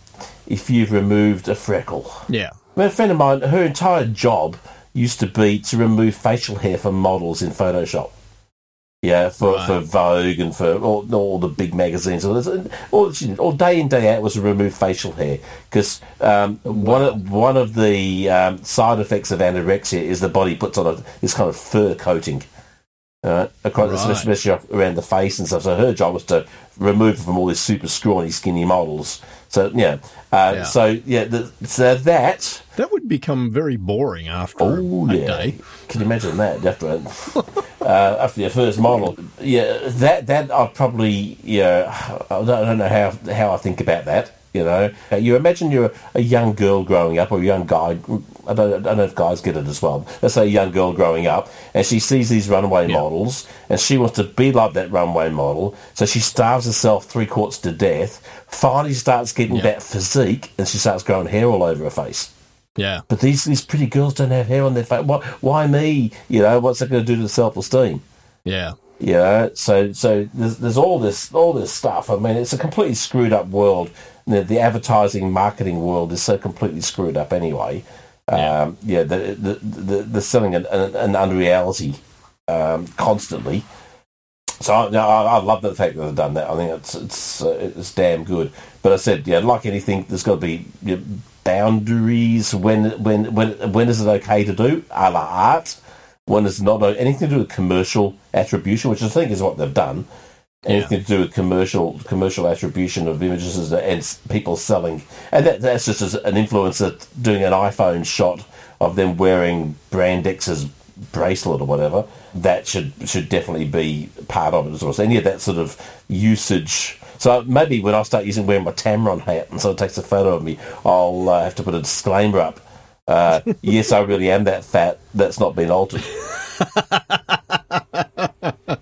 [SPEAKER 3] if you've removed a freckle.
[SPEAKER 2] Yeah.
[SPEAKER 3] I mean, a friend of mine, her entire job used to be to remove facial hair from models in Photoshop. Yeah, for,
[SPEAKER 2] Right.
[SPEAKER 3] for Vogue and for all, all the big magazines. All, all, all day in, day out was to remove facial hair. Because um, one, of, one of the um, side effects of anorexia is the body puts on a, this kind of fur coating. Uh, across,
[SPEAKER 2] Right.
[SPEAKER 3] especially around the face and stuff. So her job was to remove it from all these super scrawny, skinny models. So yeah, uh,
[SPEAKER 2] Yeah.
[SPEAKER 3] so yeah, the, so that
[SPEAKER 2] That would become very boring after
[SPEAKER 3] Oh
[SPEAKER 2] a
[SPEAKER 3] yeah,
[SPEAKER 2] day.
[SPEAKER 3] can you imagine that after uh, after your first model? Yeah, that that I probably yeah I don't, I don't know how how I think about that. You know, Uh, you imagine you're a young girl growing up or a young guy. I don't, I don't know if guys get it as well. Let's say a young girl growing up and she sees these runway
[SPEAKER 2] Yeah.
[SPEAKER 3] models and she wants to be like that runway model. So she starves herself three quarters to death. Finally starts getting
[SPEAKER 2] Yeah.
[SPEAKER 3] that physique and she starts growing hair all over her face.
[SPEAKER 2] Yeah.
[SPEAKER 3] But these these pretty girls don't have hair on their face. Why, why me? You know, what's that going to do to self esteem?
[SPEAKER 2] Yeah.
[SPEAKER 3] You know, so so there's, there's all this all this stuff. I mean, it's a completely screwed up world. The, the advertising marketing world is so completely screwed up anyway. Um, yeah, the, the, the, they're selling an, an, unreality um, constantly. So I, I, I love the fact that they've done that. I think it's it's uh, it's damn good. But I said, yeah, like anything, there's got to be you know, boundaries. When when when when is it okay to do a la art? When is not anything to do with commercial attribution, which I think is what they've done. Anything to do with commercial commercial attribution of images and people selling, and that, that's just an influencer doing an iPhone shot of them wearing Brand X's bracelet or whatever. That should should definitely be part of it as well. So any of that sort of usage. So maybe when I start using wearing my Tamron hat and someone takes a photo of me, I'll uh, have to put a disclaimer up. Uh, yes, I really am that fat. That's not been altered.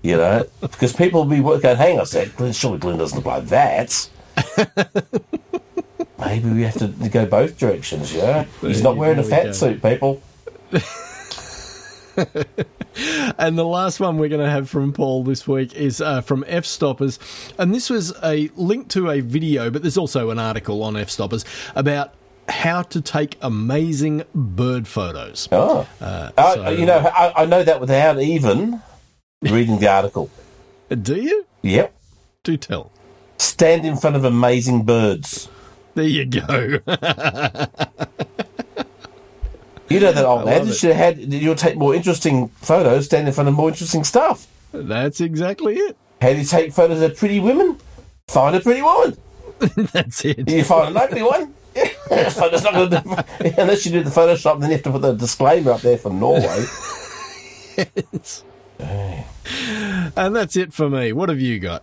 [SPEAKER 3] you know, because people will be going, hang on a sec, Glenn, surely Glenn doesn't like that. Maybe we have to go both directions, yeah? He's not wearing a fat
[SPEAKER 2] go.
[SPEAKER 3] suit, people.
[SPEAKER 2] And the last one we're going to have from Paul this week is uh, from Fstoppers. And this was a link to a video, but there's also an article on Fstoppers about how to take amazing bird photos.
[SPEAKER 3] Oh.
[SPEAKER 2] Uh,
[SPEAKER 3] I-
[SPEAKER 2] so-
[SPEAKER 3] you know, I, I know that without even reading the article.
[SPEAKER 2] Do you?
[SPEAKER 3] Yep.
[SPEAKER 2] Do tell.
[SPEAKER 3] Stand in front of amazing birds.
[SPEAKER 2] There you go.
[SPEAKER 3] You know that old adage, you had, you'll take more interesting photos, stand in front of more interesting stuff.
[SPEAKER 2] That's exactly it.
[SPEAKER 3] How do you take photos of pretty women? Find a pretty woman.
[SPEAKER 2] That's it.
[SPEAKER 3] You find an ugly one. Photo's not gonna do, unless you do the Photoshop, then you have to put the disclaimer up there from Norway.
[SPEAKER 2] And that's it for me. What have you got?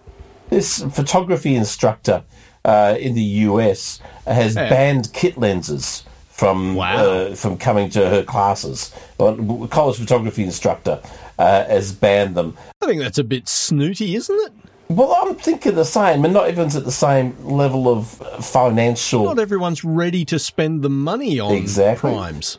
[SPEAKER 3] this photography instructor uh, in the US has banned kit lenses from
[SPEAKER 2] Wow.
[SPEAKER 3] uh, from coming to her classes. Well, college photography instructor uh, has banned them.
[SPEAKER 2] I think that's a bit snooty, isn't it?
[SPEAKER 3] Well, I'm thinking the same, and not everyone's at the same level of uh, financial.
[SPEAKER 2] Not everyone's ready to spend the money on
[SPEAKER 3] Exactly.
[SPEAKER 2] primes.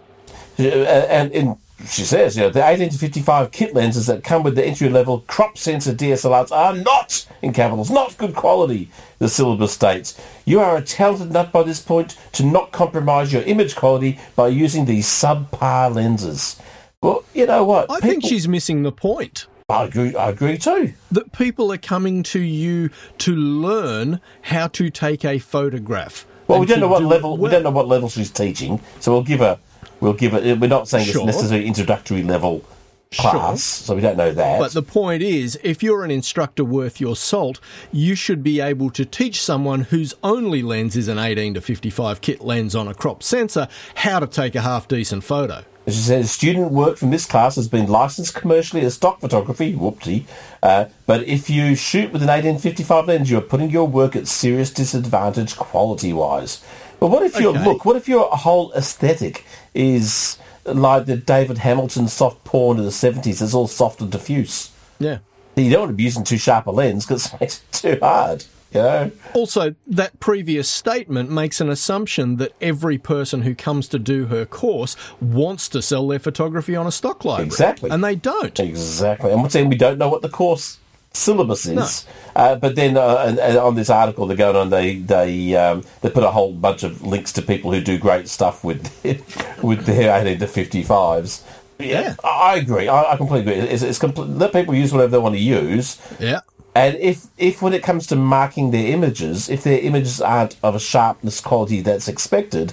[SPEAKER 3] Uh, and, and she says, you know, the 18 to 55 kit lenses that come with the entry level crop sensor DSLRs are not, in capitals, not good quality, the syllabus states. You are a talented nut by this point to not compromise your image quality by using these subpar lenses. Well, you know what?
[SPEAKER 2] I think she's missing the point.
[SPEAKER 3] I agree, I agree too.
[SPEAKER 2] That people are coming to you to learn how to take a photograph.
[SPEAKER 3] Well, we don't know what level. We don't know what level she's teaching, so we'll give her. We'll give it. We're not saying
[SPEAKER 2] Sure.
[SPEAKER 3] it's necessarily introductory level class, so we don't know that.
[SPEAKER 2] But the point is, if you're an instructor worth your salt, you should be able to teach someone whose only lens is an 18 to 55 kit lens on a crop sensor how to take a half decent photo.
[SPEAKER 3] She says student work from this class has been licensed commercially as stock photography. Whoopsie. Uh, but if you shoot with an 1855 lens, you're putting your work at serious disadvantage quality wise. But what if your
[SPEAKER 2] Okay.
[SPEAKER 3] look? What if your whole aesthetic is like the David Hamilton soft porn of the 70s? It's all soft and diffuse.
[SPEAKER 2] Yeah.
[SPEAKER 3] You don't want to be using too sharp a lens because it makes it too hard. You know.
[SPEAKER 2] Also, that previous statement makes an assumption that every person who comes to do her course wants to sell their photography on a stock library.
[SPEAKER 3] Exactly.
[SPEAKER 2] And they don't.
[SPEAKER 3] Exactly. And once saying we don't know what the course syllabus is. Uh, but then uh, and, and on this article they're going on, they they um, they put a whole bunch of links to people who do great stuff with with their 18 to 55s.
[SPEAKER 2] Yeah.
[SPEAKER 3] I I agree. I, I completely agree. It's, it's complete, let people use whatever they want to use.
[SPEAKER 2] Yeah.
[SPEAKER 3] And if, if when it comes to marking their images, if their images aren't of a sharpness quality that's expected,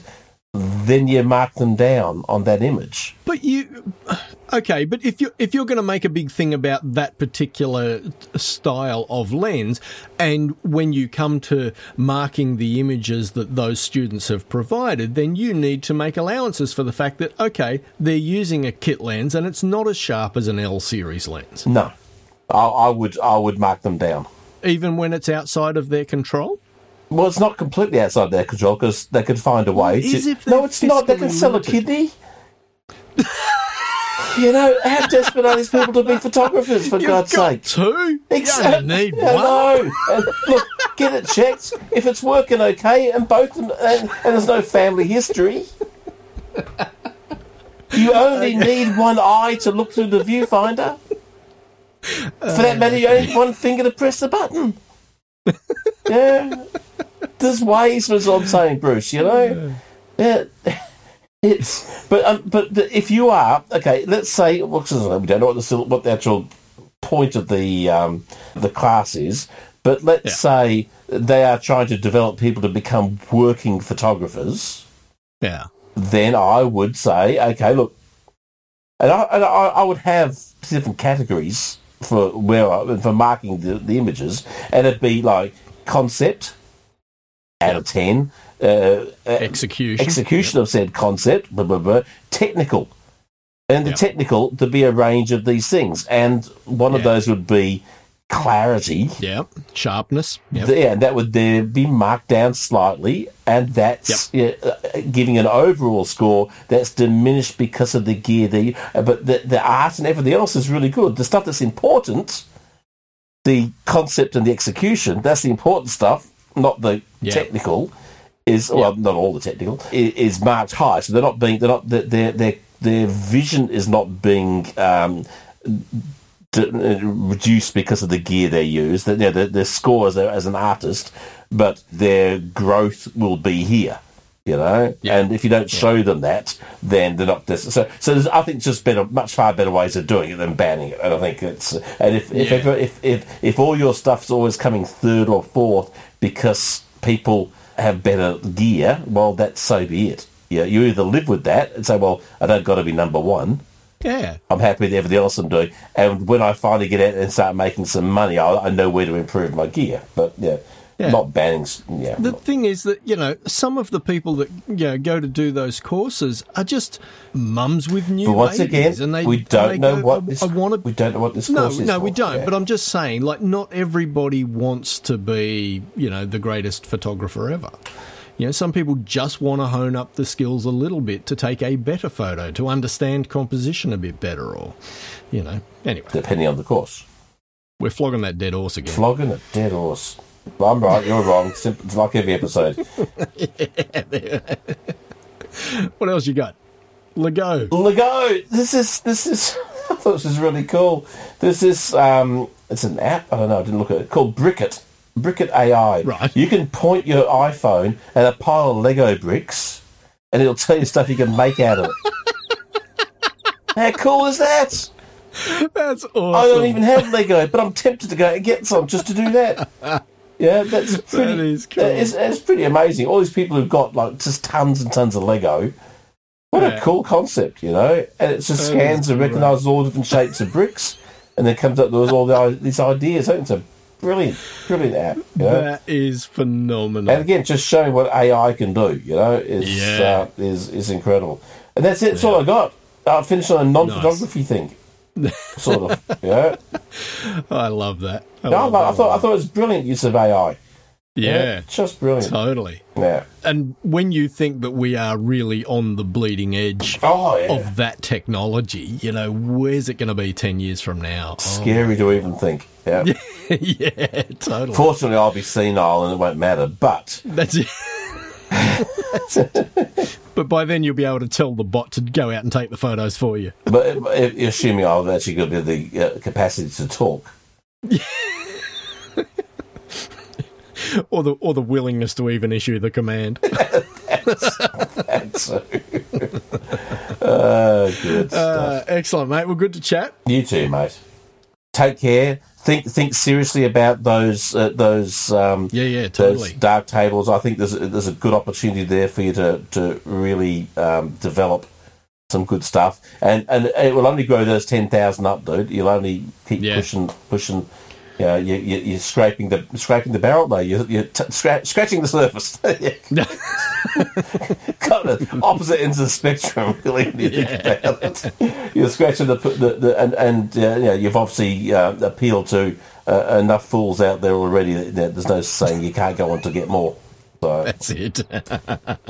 [SPEAKER 3] then you mark them down on that image.
[SPEAKER 2] But you, okay. But if you if you're going to make a big thing about that particular style of lens, and when you come to marking the images that those students have provided, then you need to make allowances for the fact that okay, they're using a kit lens and it's not as sharp as an L series lens,
[SPEAKER 3] No, I, I would I would mark them down.
[SPEAKER 2] even when it's outside of their control.
[SPEAKER 3] Well, it's not completely outside their control because they could find a way. To, no, it's not. They can sell a kidney. you know, how desperate are these people to be photographers? For
[SPEAKER 2] You've
[SPEAKER 3] God's
[SPEAKER 2] got
[SPEAKER 3] sake!
[SPEAKER 2] two.
[SPEAKER 3] Exactly.
[SPEAKER 2] You need one.
[SPEAKER 3] And look, get it checked. If it's working okay, and both, and, and, and there's no family history, You only need one eye to look through the viewfinder. For that oh, matter, you only need one finger to press the button. Yeah. There's ways, that's what I'm saying, Bruce, you know? Yeah. It's, but, um, but if you are, okay, let's say, well, we don't know what the, what the actual point of the, um, the class is, but let's
[SPEAKER 2] Yeah.
[SPEAKER 3] say they are trying to develop people to become working photographers
[SPEAKER 2] Yeah.
[SPEAKER 3] then I would say, okay, look, and I, and I, I would have different categories for where I, for marking the, the images, and it'd be like concept out of ten, uh, uh,
[SPEAKER 2] Execution.
[SPEAKER 3] execution of said concept, blah, blah, blah, technical, and the
[SPEAKER 2] Yeah.
[SPEAKER 3] technical to be a range of these things, and one of those would be clarity.
[SPEAKER 2] Yeah. Sharpness. Yep.
[SPEAKER 3] Yeah, and that would there be marked down slightly, and that's yeah, uh, giving an overall score that's diminished because of the gear. The uh, but the the art and everything else is really good. The stuff that's important, the concept and the execution, that's the important stuff, not the
[SPEAKER 2] Yeah.
[SPEAKER 3] technical. Is well, not all the technical is, is marked high, so they're not being they're not their their their vision is not being um, Uh, reduced because of the gear they use. That you know, their, their score as, as an artist, but their growth will be here. You know,
[SPEAKER 2] Yeah.
[SPEAKER 3] and if you don't show them that, then they're not. This, so, so there's, I think just better, much far better ways of doing it than banning it. And I think it's and if if,
[SPEAKER 2] Yeah.
[SPEAKER 3] ever, if if if all your stuff's always coming third or fourth because people have better gear, well, that's so be it. Yeah, you either live with that and say, well, I don't got to be number one,
[SPEAKER 2] Yeah.
[SPEAKER 3] I'm happy with everything else I'm doing. And when I finally get out and start making some money, I, I know where to improve my gear. But yeah,
[SPEAKER 2] Yeah.
[SPEAKER 3] not banning. Yeah,
[SPEAKER 2] The
[SPEAKER 3] not-
[SPEAKER 2] thing is that, you know, some of the people that you know, go to do those courses are just mums with new
[SPEAKER 3] but once
[SPEAKER 2] babies.
[SPEAKER 3] again,
[SPEAKER 2] and they,
[SPEAKER 3] we don't
[SPEAKER 2] they
[SPEAKER 3] know
[SPEAKER 2] go,
[SPEAKER 3] what
[SPEAKER 2] I,
[SPEAKER 3] this.
[SPEAKER 2] I want to
[SPEAKER 3] we don't know what this
[SPEAKER 2] No,
[SPEAKER 3] course is.
[SPEAKER 2] no, we
[SPEAKER 3] for.
[SPEAKER 2] don't.
[SPEAKER 3] Yeah.
[SPEAKER 2] But I'm just saying, like, not everybody wants to be, you know, the greatest photographer ever. You know, some people just want to hone up the skills a little bit to take a better photo, to understand composition a bit better, or, you know. Anyway,
[SPEAKER 3] depending on the course,
[SPEAKER 2] we're flogging that dead horse again.
[SPEAKER 3] flogging a dead horse. I'm right. You're wrong. It's like every episode.
[SPEAKER 2] what else you got? Lego.
[SPEAKER 3] Lego. This is this is. I thought this was really cool. This. Um, it's an app. I don't know. I didn't look at it. Called Brickit. Brickit AI.
[SPEAKER 2] Right.
[SPEAKER 3] You can point your iPhone at a pile of Lego bricks, and it'll tell you stuff you can make out of it. How cool is that?
[SPEAKER 2] That's awesome.
[SPEAKER 3] I don't even have Lego, but I'm tempted to go and get some just to do that. Yeah, that's pretty.
[SPEAKER 2] That is cool.
[SPEAKER 3] It's, it's pretty amazing. All these people who've got like just tons and tons of Lego. What
[SPEAKER 2] Yeah.
[SPEAKER 3] a cool concept, you know! And it just
[SPEAKER 2] That
[SPEAKER 3] scans and recognises all different shapes of bricks, and then comes up with all the, these ideas. I think it's a brilliant, brilliant app. You know?
[SPEAKER 2] That is phenomenal.
[SPEAKER 3] And again, just showing what AI can do, you know, is
[SPEAKER 2] Yeah.
[SPEAKER 3] uh, is is incredible. And that's it. That's all I got. I finished on a non-photography thing, sort of. You know?
[SPEAKER 2] I love that. I,
[SPEAKER 3] No,
[SPEAKER 2] love
[SPEAKER 3] I
[SPEAKER 2] that
[SPEAKER 3] thought I thought it was brilliant use of AI.
[SPEAKER 2] Yeah,
[SPEAKER 3] just brilliant.
[SPEAKER 2] totally.
[SPEAKER 3] Yeah.
[SPEAKER 2] And when you think that we are really on the bleeding edge
[SPEAKER 3] Oh yeah.
[SPEAKER 2] of that technology, you know, where's it going to be 10 years from now? Oh,
[SPEAKER 3] Scary to even think. Yeah.
[SPEAKER 2] yeah, totally.
[SPEAKER 3] Fortunately, I'll be senile and it won't matter. But
[SPEAKER 2] That's it. but by then you'll be able to tell the bot to go out and take the photos for you.
[SPEAKER 3] but if, if- assuming I've actually got a bit the uh, capacity to talk,
[SPEAKER 2] Or the or the willingness to even issue the command.
[SPEAKER 3] that's uh, uh, good stuff.
[SPEAKER 2] Uh, excellent, mate. Well, good to chat.
[SPEAKER 3] You too, mate. Take care. Think think seriously about those uh, those um,
[SPEAKER 2] Yeah, yeah,
[SPEAKER 3] those dark tables. I think there's a, there's a good opportunity there for you to to really um, develop some good stuff, and and it will only grow those ten thousand up, dude. You'll only keep
[SPEAKER 2] Yeah.
[SPEAKER 3] pushing pushing. You know, you, you, you're scraping the scraping the barrel though. You're, you're t- scra- scratching the surface. Yeah. kind of opposite ends of the spectrum, really. When you think about it, you're scratching the, the, the and and uh, you know, you've obviously uh, appealed to uh, enough fools out there already. That, that there's no saying you can't go on to get more. So
[SPEAKER 2] That's it.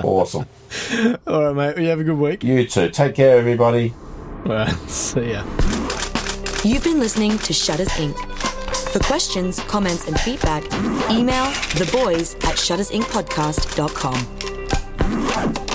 [SPEAKER 3] awesome.
[SPEAKER 2] All right, mate. Well, you have a good week.
[SPEAKER 3] You too. Take care, everybody.
[SPEAKER 2] All right, see ya.
[SPEAKER 1] You've been listening to Shutters Inc. For questions, comments, and feedback, email the boys at shuttersincpodcast.com.